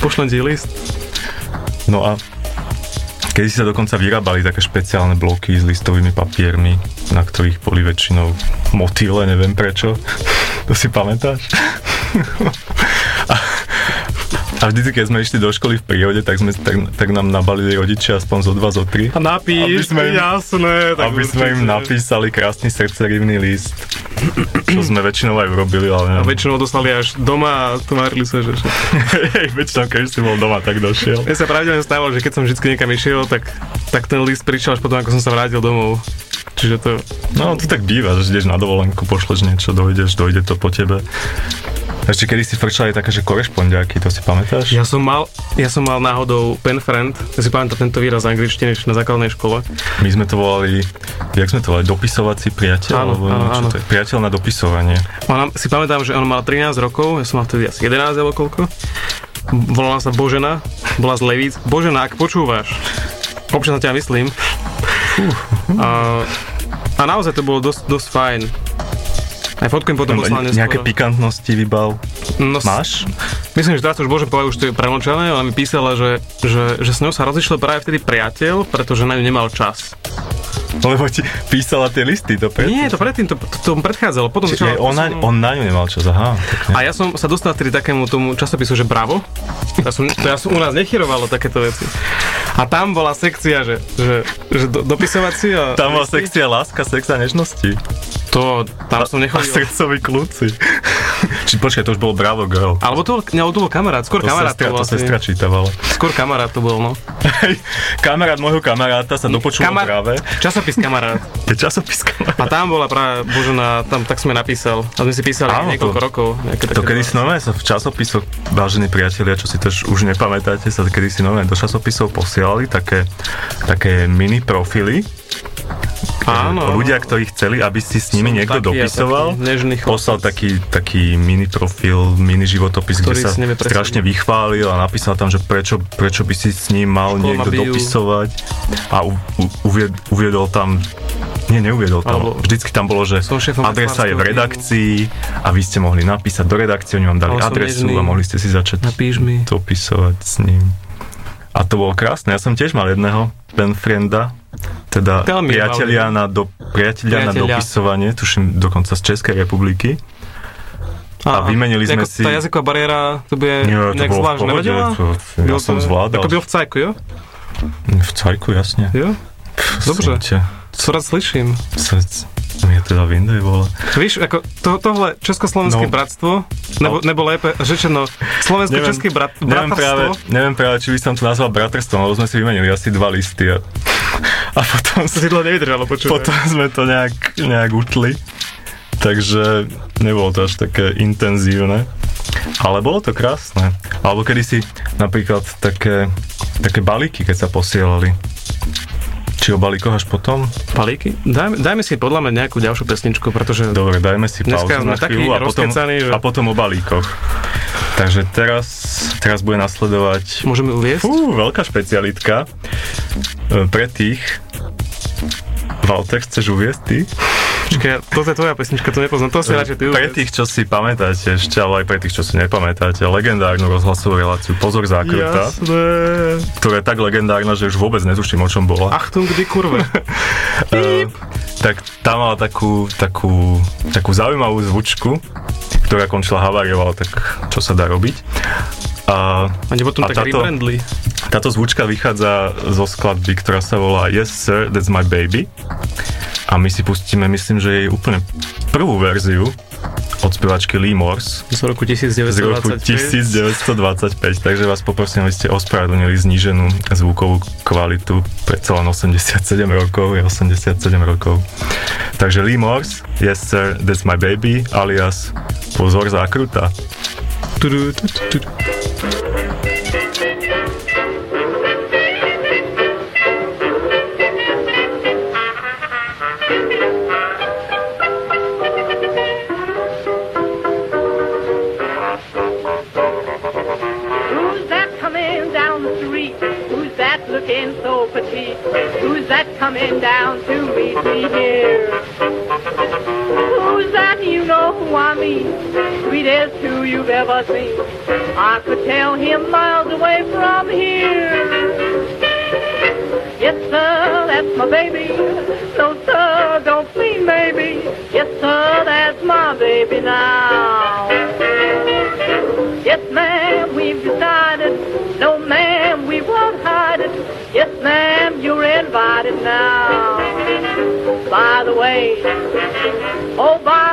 Pošlem ti list. No a kedy sa dokonca vyrábali také špeciálne bloky s listovými papiermi, na ktorých boli väčšinou motýle, neviem prečo. To si pamätáš? A, vždy, keď sme išli do školy v prírode, tak, sme, tak, tak nám nabalili rodičia aspoň zo dva, zo tri. A napíš, Aby sme im- jasné. Tak aby sme im určite. napísali krásny srdcerivný list. Čo sme väčšinou aj urobili, ale A väčšinou dostali až doma a tvárili sa, že... že- Hej, väčšinou, keď si bol doma, tak došiel. Mne sa pravidelne stávalo, že keď som vždy niekam išiel, tak, tak ten list prišiel až potom, ako som sa vrátil domov. Čiže to... No, to tak býva, že ideš na dovolenku, pošleš niečo, dojdeš, dojde to po tebe. Ešte kedy si frčali také, že korešpondiaky, to si pamätáš? Ja som mal, ja som mal náhodou pen friend, ja si pamätám tento výraz z angličtiny na základnej škole. My sme to volali, jak sme to volali, dopisovací priateľ? Áno, alebo áno, áno. to je priateľ na dopisovanie. On, si pamätám, že on mal 13 rokov, ja som mal vtedy asi 11 alebo koľko. Volala sa Božena, bola z Levíc. Božena, ak počúvaš, občas na ťa myslím. A, a naozaj to bolo dosť, dosť fajn. Aj fotku im potom poslal neskôr. Nejaké pikantnosti vybav. no, Máš? Myslím, že teraz to už môžem povedať, už to je premlčané, ale mi písala, že, že, že s ňou sa rozišiel práve vtedy priateľ, pretože na ňu nemal čas. Lebo ti písala tie listy, to predtým. Nie, to predtým, to, to, to predchádzalo. Potom Čiže začala- on, na, on na ňu nemal čas, aha. A ja som sa dostal vtedy takému tomu časopisu, že Bravo. Ja som, to ja som u nás nechyrovalo takéto veci. A tam bola sekcia, že, že, že do, dopisovací a... Tam bola sekcia láska, sex a nežnosti. To, tam som A nechodil. srdcoví kľúci. Či počkaj, to už bolo Bravo Girl. Alebo to bol, ne, to bol kamarát, skôr To kamarát sestra, to bol to sestra čítavala. Skôr kamarát to bol, no. Kamarát môjho kamaráta sa dopočul Kamar- práve. Časopis kamarát. Je časopis kamarát. A tam bola práve Božena, tam tak som jej napísal. A sme si písali Áno, niekoľko to- rokov. To kedy si normálne sa v časopisoch, vážení priatelia, čo si tež už nepamätáte, sa kedy si normálne do časopisov posielali také, také mini profily. Áno, Ľudia, ktorí chceli, aby si s nimi niekto taký dopisoval, taký poslal taký, taký mini profil, mini životopis, kde Ktorý sa nevie presadiť. strašne vychválil a napísal tam, že prečo, prečo by si s ním mal ma niekto bijú. dopisovať a u, u, uvied, uviedol tam nie, neuviedol tam. Alebo- Vždycky tam bolo, že adresa je v redakcii a vy ste mohli napísať do redakcie, oni vám dali adresu nežný. a mohli ste si začať dopisovať s ním. A to bolo krásne. Ja som tiež mal jedného penfrienda, teda me priatelia na, do, priatelia na Priatelia. dopisovanie, tuším dokonca z Českej republiky. A vymenili sme si- Tá jazyková bariéra, to Nie, to nejak v zvlášť nevadila? to, ja som zvládal. Ako byl v cajku, jo? V cajku, jasne. Jo? Ťa. Co rád slyším. Mne teda Vindej bola. Víš, ako to, tohle Československé No. bratstvo, nebo, nebo lépe řečeno, Slovensko-České brat, neviem, práve, bratrstvo, neviem práve, či by som to nazval bratrstvom, lebo sme si vymenili asi dva listy a, a potom, to si dlho nevydržalo, počúvaj. potom sme to nejak, nejak utli. Takže nebolo to až také intenzívne. Ale bolo to krásne. Alebo kedysi napríklad také, také balíky, keď sa posielali. Či o balíkoch až potom? Palíky? Dajme, dajme si podľa mňa nejakú ďalšiu pesničku, pretože Dobre, dajme si pauzu na chvíľu a potom, že- a potom o balíkoch. Takže teraz, teraz bude nasledovať môžeme uviesť. Fú, veľká špecialitka. E, Pre tých... Walter, chceš uviesť ty? Počkaj, toto je tvoja pesnička, to nepoznám, to si radšej ty Pre tých, čo si pamätáte ešte, ale aj pre tých, čo si nepamätáte, legendárnu rozhlasovú reláciu Pozor zákrutá, Jasné. ktorá je tak legendárna, že už vôbec netuším, o čom bola. Achtung, die Kurve. E, tak tam mala takú, takú, takú zaujímavú zvučku, ktorá končila haváriou, ale tak čo sa dá robiť. A, A nebo A tak táto- rebrandli. táto zvučka vychádza zo skladby, ktorá sa volá Yes Sir, That's My Baby. A my si pustíme, myslím, že jej úplne prvú verziu od spevačky Lee Morse Z roku z roku 1925. 1925, takže vás poprosím, aby ste ospravedlnili zníženú zvukovú kvalitu predsa len 87 rokov, je 87 rokov. Takže Lee Morse, Yes Sir, That's My Baby, alias Pozor zákruta. Tudu, tudu. Who's coming down to meet me here? Who's that? You know who I mean? Sweetest who you've ever seen. I could tell him miles away from here. Yes, sir, that's my baby. No, sir, don't mean maybe. Yes, sir, that's my baby now. Yes, ma'am, we've decided. No, ma'am, we won't hide it. Yes, ma'am, you're invited now. By the way, oh, by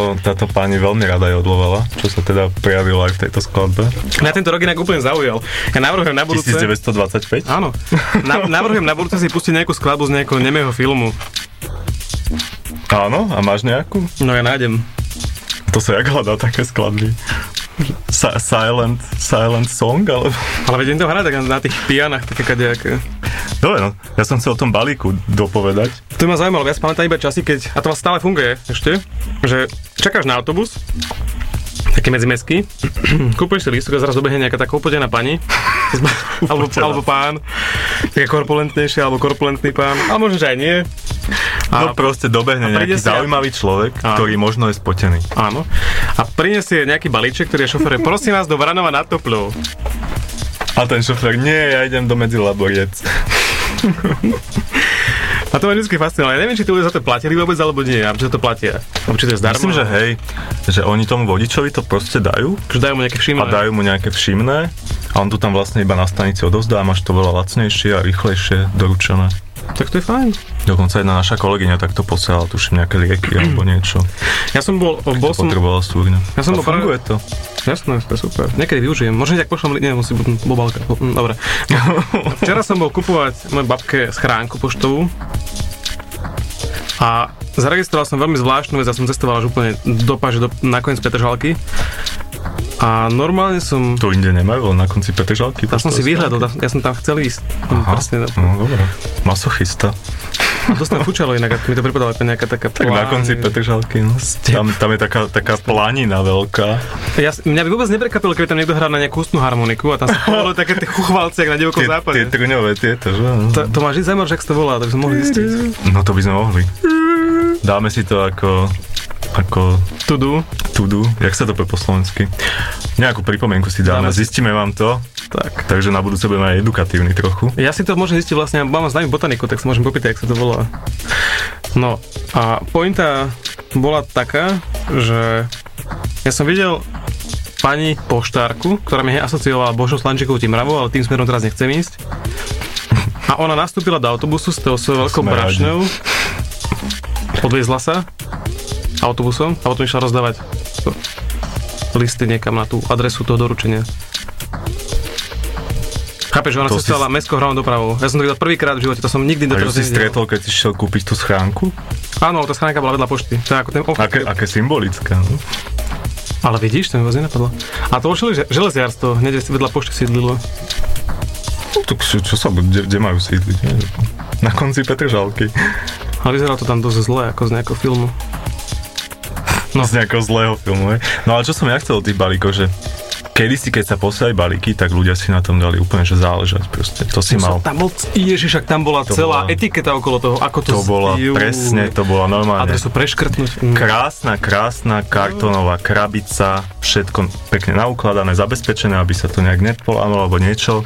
Táto, táto pani veľmi rada jodlovala, čo sa teda prejavilo aj v tejto skladbe. Mňa tento rok inak úplne zaujal. Ja navrhujem na budúce... 1925? Áno. Na, navrhujem na budúce si pustiť nejakú skladbu z nejakého nemého filmu. Áno, a máš nejakú? No ja nájdem. To sa jak hľadá také skladby? Si- silent, silent song, alebo... Ale vedem to hrať tak na tých pianách, také kadejaké. Dobre, no, ja som chcel o tom balíku dopovedať. To ma zaujímalo, ja si pamätám iba časy, keď, a to stále funguje ešte, že čakáš na autobus, taký medzimestský, kúpuješ si lístok a zrazu dobehne nejaká taká upotená pani, alebo, alebo pán, taká korpulentnejšia, alebo korpulentný pán, ale možno, že aj nie. No proste dobehne a nejaký si a- zaujímavý človek, Áno. ktorý možno je spotený. Áno. A prinesie nejaký balíček, ktorý je šofér, prosím vás do Vranova na Topľov. A ten šofér, nie, ja idem do Medzilaboriec. A to ma vždy fascinovalo. Ja neviem, či tí ľudia za to platili vôbec, alebo nie. A či to platia. Je zdarma. Myslím, že hej, že oni tomu vodičovi to proste dajú Že dajú mu nejaké a všimné. dajú mu nejaké všimné a on to tam vlastne iba na stanici odovzdá a máš to veľa lacnejšie a rýchlejšie doručené. Tak to je fajn. Dokonca jedna naša kolegyňa takto posielala, tuším, nejaké lieky alebo niečo. Ja som bol, bol som, Potrebovala súrne. Ja som bol práve- funguje to. jasné, to je super. Niekedy využijem. Možno tak pošlem, nie, musí byť mobalka. Hm, Dobre. Včera som bol kupovať mojej babke schránku poštovú a zaregistroval som veľmi zvláštnu vec, ja som cestoval až úplne do Paže, do, nakoniec Petržalky. A normálne som... Tu inde nemajú, len na konci Petržalky. Ja som si vyhľadol, ja som tam chcel ísť. Aha, Presne, no dobre. Masochista. A dosť tam fučalo inak, a mi to pripadalo ako nejaká taká Tak na konci Petržalky, no. Tam, tam je taká, taká planina veľká. Ja, mňa by vôbec neprekvapilo, keby tam niekto hral na nejakú ústnu harmoniku a tam sa povedalo také tie chuchvalce, na divokom západe. tie trňové tieto, že? To, to máš zaujímavé, že ak to volá, tak sme mohli zistiť. No to by sme mohli. Dáme si to ako, ako To do. Tudu, jak sa to povie po slovensky. Nejakú pripomienku si dáme, Dáme zistíme vám to, Tak. takže na budúce budeme aj edukatívny trochu. Ja si to môžem zistiť vlastne, mám známy botaniku, tak sa môžem popýtať, jak sa to volá. No a pointa bola taká, že ja som videl pani poštárku, ktorá mi asociovala Božou Slančikovú Timravou, ale tým smerom teraz nechcem ísť. A ona nastúpila do autobusu s tou svojou veľkou Sme brašňou, odviezla sa autobusom a potom išla rozdávať listy niekam na tú adresu toho doručenia. Chápeš, že ona To si- cestovala mestskou hlavnou dopravou. Ja som to videl prvýkrát v živote, to som nikdy A doteraz že si nevidel. stretol, keď si šiel kúpiť tú schránku? Áno, tá schránka bola vedľa pošty. To je ako ten obchod. Aké, aké symbolické. No? Ale vidíš, to mi vôbec nenapadlo. A to bolo žele- železiarstvo, hneď vedľa pošty sídlilo. No, tak čo, čo sa, kde, kde majú sídliť? Na konci Petržalky. Ale vyzeralo to tam dosť zle, ako z nejakého filmu. No. Z nejakého zlého filmu. hej. No ale čo som ja chcel od tých balíkov, že kedysi, keď sa posielali balíky, tak ľudia si na tom dali úplne, že záležať proste. To si mal. Tam bol, ježiš, ak tam bola To celá bola- etiketa okolo toho, ako to... To bola Jú. presne, to bola normálne. Adresu preškrtnúť. Mm. Krásna, krásna kartónová krabica, všetko pekne naukladané, zabezpečené, aby sa to nejak nepolámalo alebo niečo.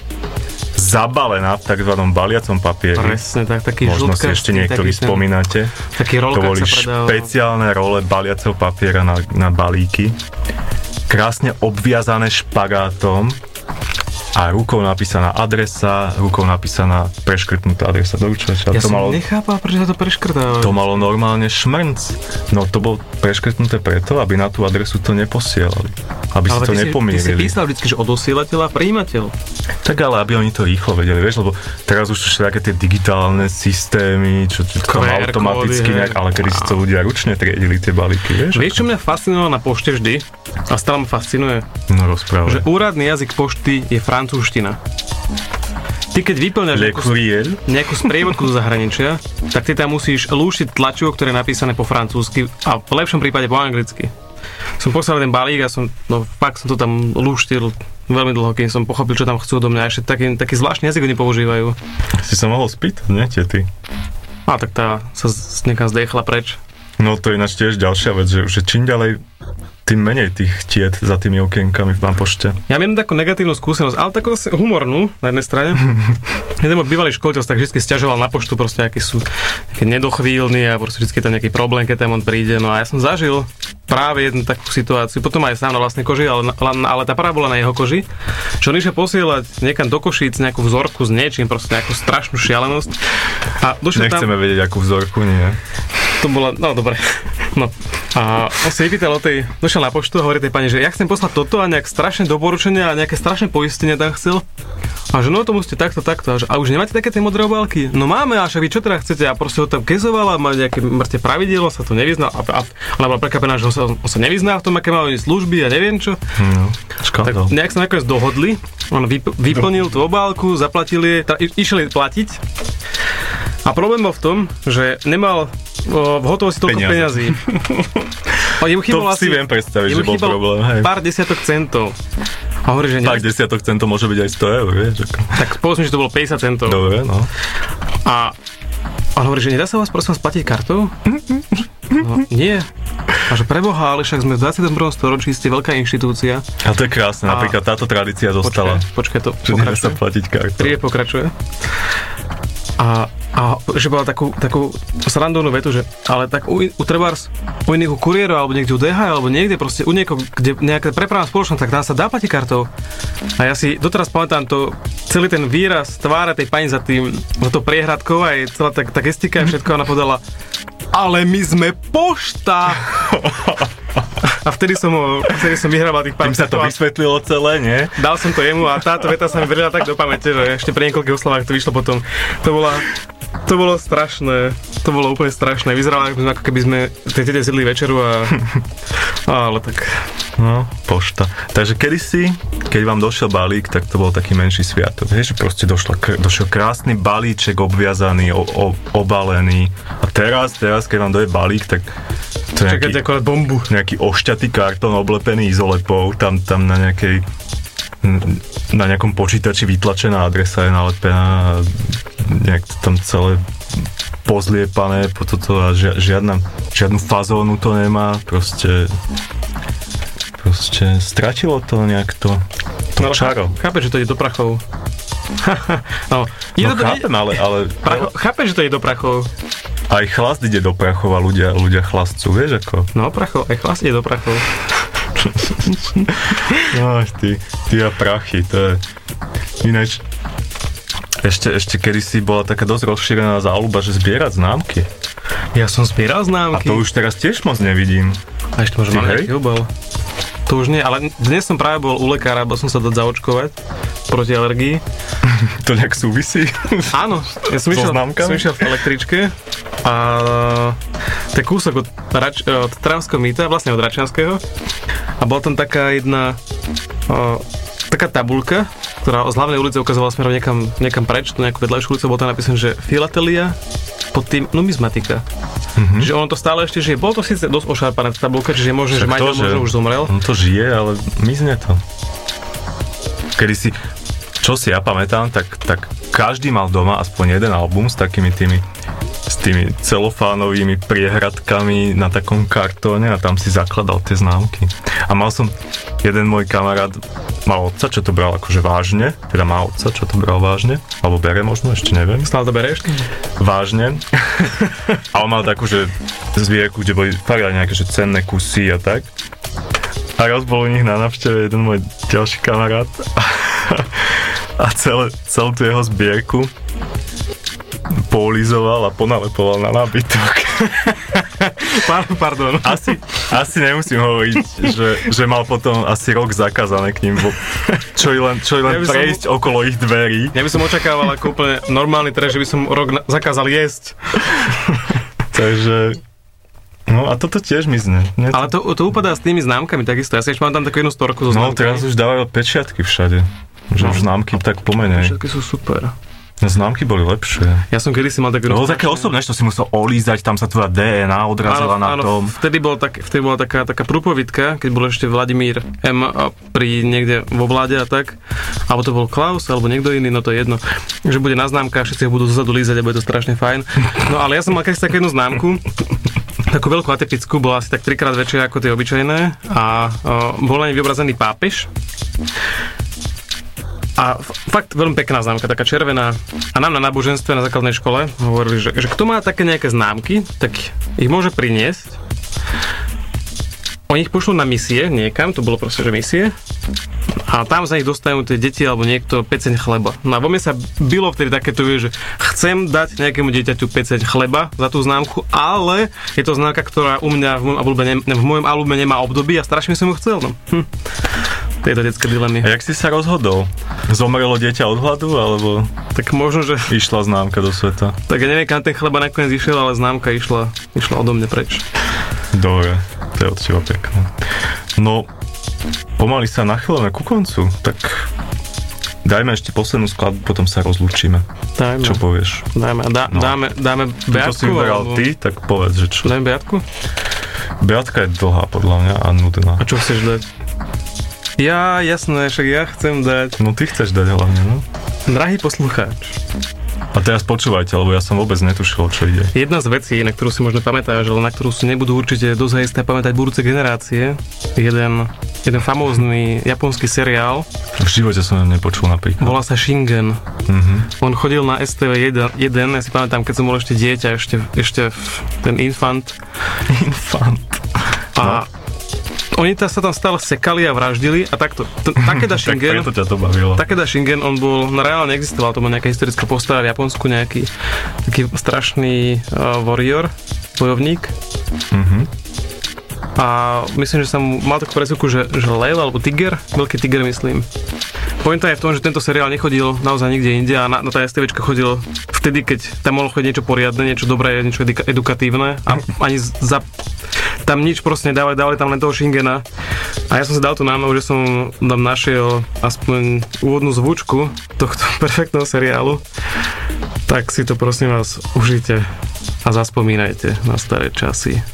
Zabalená v tzv. baliacom papieri. Presne tak, taký Možno si ešte niektorí taký spomínate. Taký To rolkách boli špeciálne role baliaceho papiera na, na balíky. Krásne obviazané špagátom a rukou napísaná adresa, rukou napísaná preškrtnutá adresa doručovateľa. Ja to som malo nechápal, prečo sa to preškrtalo. to malo normálne šmrnc. No to bolo preškrtnuté preto, aby na tú adresu to neposielali. Aby si Ale to ty si, ty si nepomierili. písal vždy, že od osielateľa a príjimateľ. Tak ale aby oni to rýchlo vedeli, vieš, lebo teraz už sú všetké tie digitálne systémy, čo, tam automaticky nejak, ale kedy si to ľudia ručne triedili tie balíky, vieš? Vieš, čo mňa fascinovalo na pošte vždy? A stále ma fascinuje? No rozprávaj. Že úradný jazyk pošty je francúzština. Ty keď vyplňaš nejakú, nejakú sprievodku zo zahraničia, tak ty tam musíš lúšiť tlačivo, ktoré je napísané po francúzsky a v lepšom prípade po anglicky. Som poslal ten balík a som, no fakt som to tam lúštil veľmi dlho, kým som pochopil, čo tam chcú odo mňa. Ešte taký, taký zvláštny jazyk oni používajú. si sa mohol spýtať, nie, tety? A tak tá sa z- niekam zdechla preč. No to je ináč tiež ďalšia vec, že, že čím ďalej, tým menej tých tiet za tými okienkami na pošte. Ja mám takú negatívnu skúsenosť, ale takú zase humornú na jednej strane. Jeden môj bývalý školiteľ tak vždy stiažoval na poštu, proste aký sú také nedochvíľní a proste vždy tam nejaký problém, keď tam on príde. No a ja som zažil práve jednu takú situáciu, potom aj sám na vlastnej koži, ale, ale, tá prvá bola na jeho koži, čo on išiel posielať niekam do Košíc nejakú vzorku s niečím, proste nejakú strašnú šialenosť. A došiel tam, Nechceme vedieť, akú vzorku, nie. to bola, no dobre. No. A on si vypýtal o tej, došiel na poštu a hovorí tej pani, že ja chcem poslať toto a nejak strašné doporučenia a nejaké strašné poistenie tam chcel. A že no to musíte takto, takto. A, že, a už nemáte také tie modré obálky? No máme, a však vy čo teda chcete? A proste ho tam kezovala, má nejaké mŕte pravidiel, on sa to nevyzná. A, a, ona bola prekapená, že on sa, on sa nevyzná v tom, aké majú služby a neviem čo. No, Tak škandál. nejak sa nakoniec dohodli, on vyp- vyplnil tú obálku, zaplatil jej, teda i- išiel jej platiť. A problém bol v tom, že nemal o, v hotovosti toľko Peniaze. peňazí. A jemu To chýbalo si viem predstaviť, že bol problém, hej. Pár desiatok centov. A hovorí, že Tak desiatok centov môže byť aj 100 eur, vieš. Tak povedzme, že to bolo 50 centov. Dobre, no. A on hovorí, že nedá sa vás prosím vás platiť kartou? No, nie. A že preboha, ale však sme v 21. storočí, ste veľká inštitúcia. A to je krásne, A- napríklad táto tradícia zostala. Počkaj, počkaj, to nedá sa pokračuje. platiť kartou. Príbeh pokračuje. A, a že bola takú, takú srandovnú vetu, že ale tak u, u trebárs, u iných u alebo niekde u DH, alebo niekde proste u niekoho, kde nejaká prepravná spoločnosť, tak tam sa dá platiť kartou. A ja si doteraz pamätám to, celý ten výraz tváre tej pani za tým, za to priehradkou a jej celá tá, tá gestika a všetko, ona povedala, ale my sme pošta! A vtedy som, ho, vtedy som vyhrával tých pár Tým sa to vysvetlilo celé, nie? Dal som to jemu a táto veta sa mi vrila tak do pamäte, že ešte pri niekoľkých oslavách to vyšlo potom. To bola, to bolo strašné. To bolo úplne strašné. Vyzeralo ako, keby sme tej tete zjedli večeru a... Ale tak... No, pošta. Takže kedysi, keď vám došiel balík, tak to bol taký menší sviatok. Vieš, proste došla, k- došiel krásny balíček obviazaný, o, o, obalený. A teraz, teraz, keď vám dojde balík, tak to nejaký, akorát bombu. nejaký ošťatý kartón oblepený izolepou, tam, tam na nejakej na nejakom počítači vytlačená adresa je nalepená nejak tam celé pozliepané po toto a žia, žiadna, žiadnu fazónu to nemá, proste proste stratilo to nejak to, to No, čaro. Chápe, že to ide do prachov. no, ide No to, chápem, ale, ale pracho, chápe, že to ide do prachov. Aj chlast ide do prachov a ľudia, ľudia chlastcú, vieš ako? No, prachov, aj chlas ide do prachov. No, ty, ty a prachy, to je... Ináč, ešte, ešte kedysi bola taká dosť rozšírená záľuba, že zbierať známky. Ja som zbieral A známky. to už teraz tiež moc nevidím. A ešte možno mám nejaký obal. To už nie, ale dnes som práve bol u lekára, bol som sa dať zaočkovať proti alergii. To nejak súvisí? Áno, ja som So išiel, som išiel v električke a to je kúsok od, Rač, od Travského mýta, vlastne od Račianského. A bola tam taká jedna o, taká tabulka, ktorá z hlavnej ulice ukazovala smerom niekam, niekam preč, to nejakú vedľajšiu ulicu, bolo tam napísané, že filatelia pod tým numizmatika. Mm-hmm. Čiže ono to stále ešte žije. Bolo to síce dosť ošarpané tá tabulka, čiže je možné, že že- možno už zomrel. On to žije, ale mizne to. Kedy si, čo si ja pamätám, tak, tak každý mal doma aspoň jeden album s takými tými tými celofánovými priehradkami na takom kartóne a tam si zakladal tie známky. A mal som, jeden môj kamarát mal otca, čo to bral akože vážne, teda má otca, čo to bral vážne, alebo bere možno, ešte neviem Stále to bereš? vážne. A on mal takú, že zbierku, kde boli fakt aj nejaké že cenné kusy a tak. A raz bol u nich na návšteve jeden môj ďalší kamarát a celé, celú tú jeho zbierku polizoval a ponalepoval na nábytok. Pardon. Asi, asi nemusím hovoriť, že, že mal potom asi rok zakázané k ním, bo čo i len, čo i Ja len som- prejsť okolo ich dverí. Ja by som očakával ako úplne normálny trest, že by som rok na- zakázal jesť. Takže No a toto tiež mizne. Nie? Ale to, to upadá s tými známkami takisto. Ja si ešte mám tam takú jednu storku so No známkami. teraz už dávajú pečiatky všade. Že už známky tak pomenej. Všetky sú super. Známky boli lepšie. Ja som kedysi mal takú... To bolo také osobné, že to si musel olízať, tam sa tvoja DNA odrazila na tom. Vtedy, bol tak, vtedy bola taká, taká prúpovidka, keď bol ešte Vladimír M. pri niekde vo vláde a tak. Alebo to bol Klaus, alebo niekto iný, no to je jedno. Že bude na známkach, všetci ho budú zozadu lízať a bude to strašne fajn. No ale ja som mal kedysi takú jednu známku, takú veľkú atypickú, bola asi tak trikrát väčšia ako tie obyčajné a o, bol na nej vyobrazený pápež. A fakt veľmi pekná známka, taká červená. A nám na náboženstve na základnej škole hovorili, že, že kto má také nejaké známky, tak ich môže priniesť. Oni ich pošlú na misie niekam, to bolo proste, že misie. A tam za nich dostanú tie deti alebo niekto peceň chleba. No a vo mne sa bylo vtedy takéto, že chcem dať nejakému dieťaťu peceň chleba za tú známku, ale je to známka, ktorá u mňa v mojom albube, ne, v mojom albube nemá období a strašne som ju chcel. No. Hm. Tieto detské dilemy. A jak si sa rozhodol? Zomrelo dieťa od hladu, alebo Tak možno, že išla známka do sveta? Tak ja neviem, kam ten chleba nakoniec išiel, ale známka išla, išla odo mňa preč. Dobre, to je od teba pekné. No, pomaly sa nachylujeme ku koncu, tak dajme ešte poslednú skladbu, potom sa rozlúčime. Dajme, Čo povieš? dajme, dá, No. dáme, dáme To Beatku, si vyberal alebo- ty, tak povedz, že čo. Dáme Beatku? Beatka je dlhá podľa mňa a nudná. A čo chceš dať? Ja, jasné, však ja chcem dať. No ty chceš dať hlavne, no? Drahý poslucháč, A teraz počúvajte, lebo ja som vôbec netušil, čo ide. jedna z vecí, na ktorú si možno pamätáš, ale na ktorú si nebudú určite dosť isté pamätať budúce generácie, jeden, jeden famózny japonský seriál, V živote som ho nepočul napríklad. volá sa Shingen. Mhm. On chodil na STV 1, ja si pamätám, keď som bol ešte dieťa, ešte, ešte ten infant. Infant. A oni ta sa tam stále sekali a vraždili a takto. T- Takeda Tak Shingen, ťa to bavilo. Takeda Shingen, on bol, no reálne existoval, to bol nejaká historická postava v Japonsku, nejaký taký strašný uh, warrior, bojovník. Mhm. A myslím, že som mal takú presúku, že, že lev alebo tiger, veľký tiger myslím. Pointa je v tom, že tento seriál nechodil naozaj nikde inde a na, na tá STVčka chodil vtedy, keď tam mohlo chodiť niečo poriadne, niečo dobré, niečo eduka- edukatívne a ani za, tam nič proste nedávali, dávali tam len toho Shingena. A ja som si dal tú námahu, že som tam našiel aspoň úvodnú zvučku tohto perfektného seriálu. Tak si to prosím vás užite a zaspomínajte na staré časy.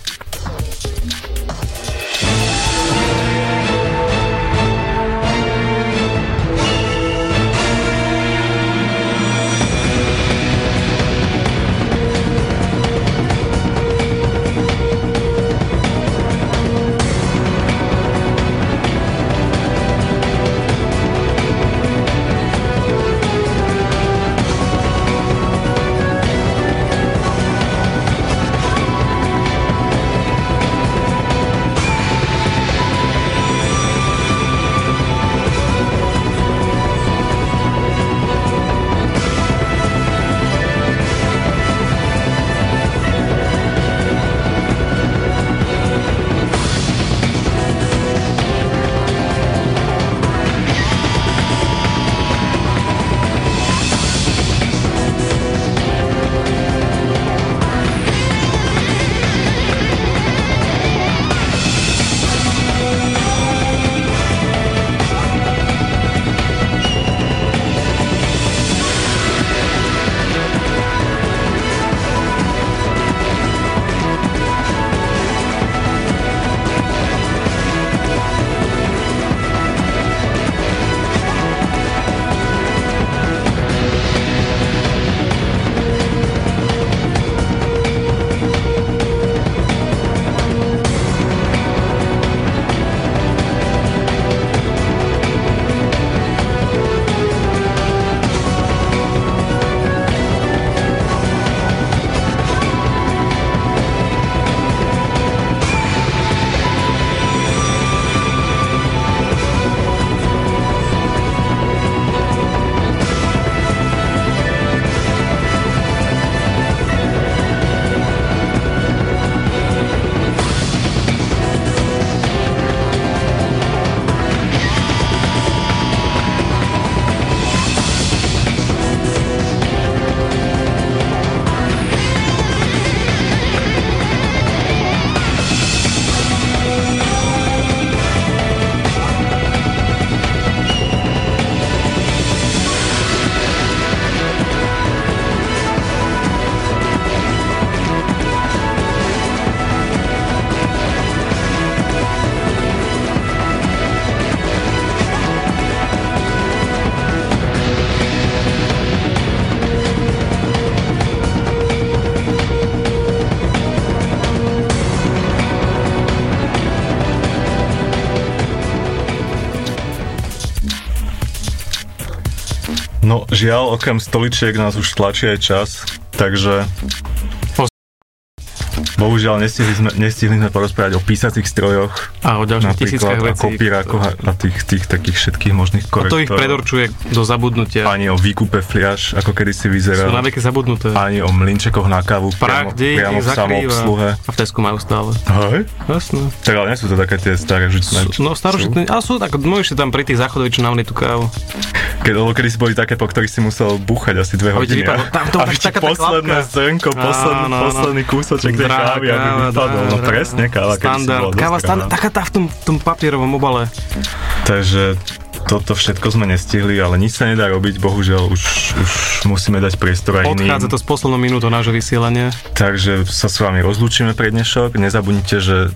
Žiaľ, okrem stoličiek nás už tlačí aj čas, takže Bohužiaľ, nestihli sme, nestihli sme porozprávať o písacích strojoch, A o ďalších tisíckach vecí. kopírákoch a, a tých, tých takých všetkých možných A to ich korektorov. predurčuje do zabudnutia. Ani o výkupe fliaž, ako kedysi Sú vyzeral. na veky zabudnuté. Ani o mlinčekoch na kávu priamo, Prach, kde priamo v samoobsluhe. A v Tesku majú stále. Hej? Jasné. Tak ale nie sú to také tie staré žitné. Sú- No starožitné, ale sú tak, môžeš si tam pri tých záchodoch, čo navali tú kávu. Keď, lebo kedy si boli také, po ktorých si musel búchať asi dve hodiny. vypadlo- tam to aby ti posledné zrnko, posledný, Áno, áno. posledný kúsoček tej kávy, aby vypadol. No presne, káva, kedy si bola Káva drahá. taká tá v tom, tom papierovom obale. Takže toto všetko sme nestihli, ale nič sa nedá robiť, bohužiaľ už, už musíme dať priestor aj iným. Odchádza to s poslednou minútou nášho vysielania. Takže sa s vami rozlúčime pre dnešok. Nezabudnite, že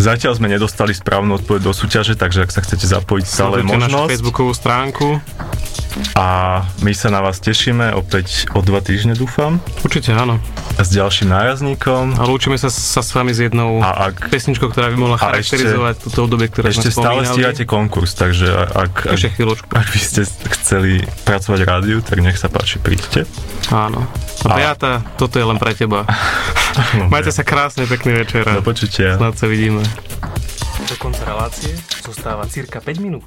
zatiaľ sme nedostali správnu odpoveď do súťaže, takže ak sa chcete zapojiť, stále Sledujte našu možnosť. facebookovú stránku. A my sa na vás tešíme opäť o dva týždne, dúfam, Určite áno. s ďalším nárazníkom. A lúčime sa, sa s vami s jednou A ak pesničkou, ktorá by mohla A ešte- charakterizovať túto obdobie, ktoré ešte sme stále stíhate konkurs, takže ak, ak, Ešte chvíľočku. ak by ste chceli pracovať v rádiu, tak nech sa páči, príďte. Áno. A A- Beata, toto je len pre teba. Majte sa krásne, pekný večer. Do počutia. Snad sa vidíme. Do konca relácie zostáva cirka 5 minút.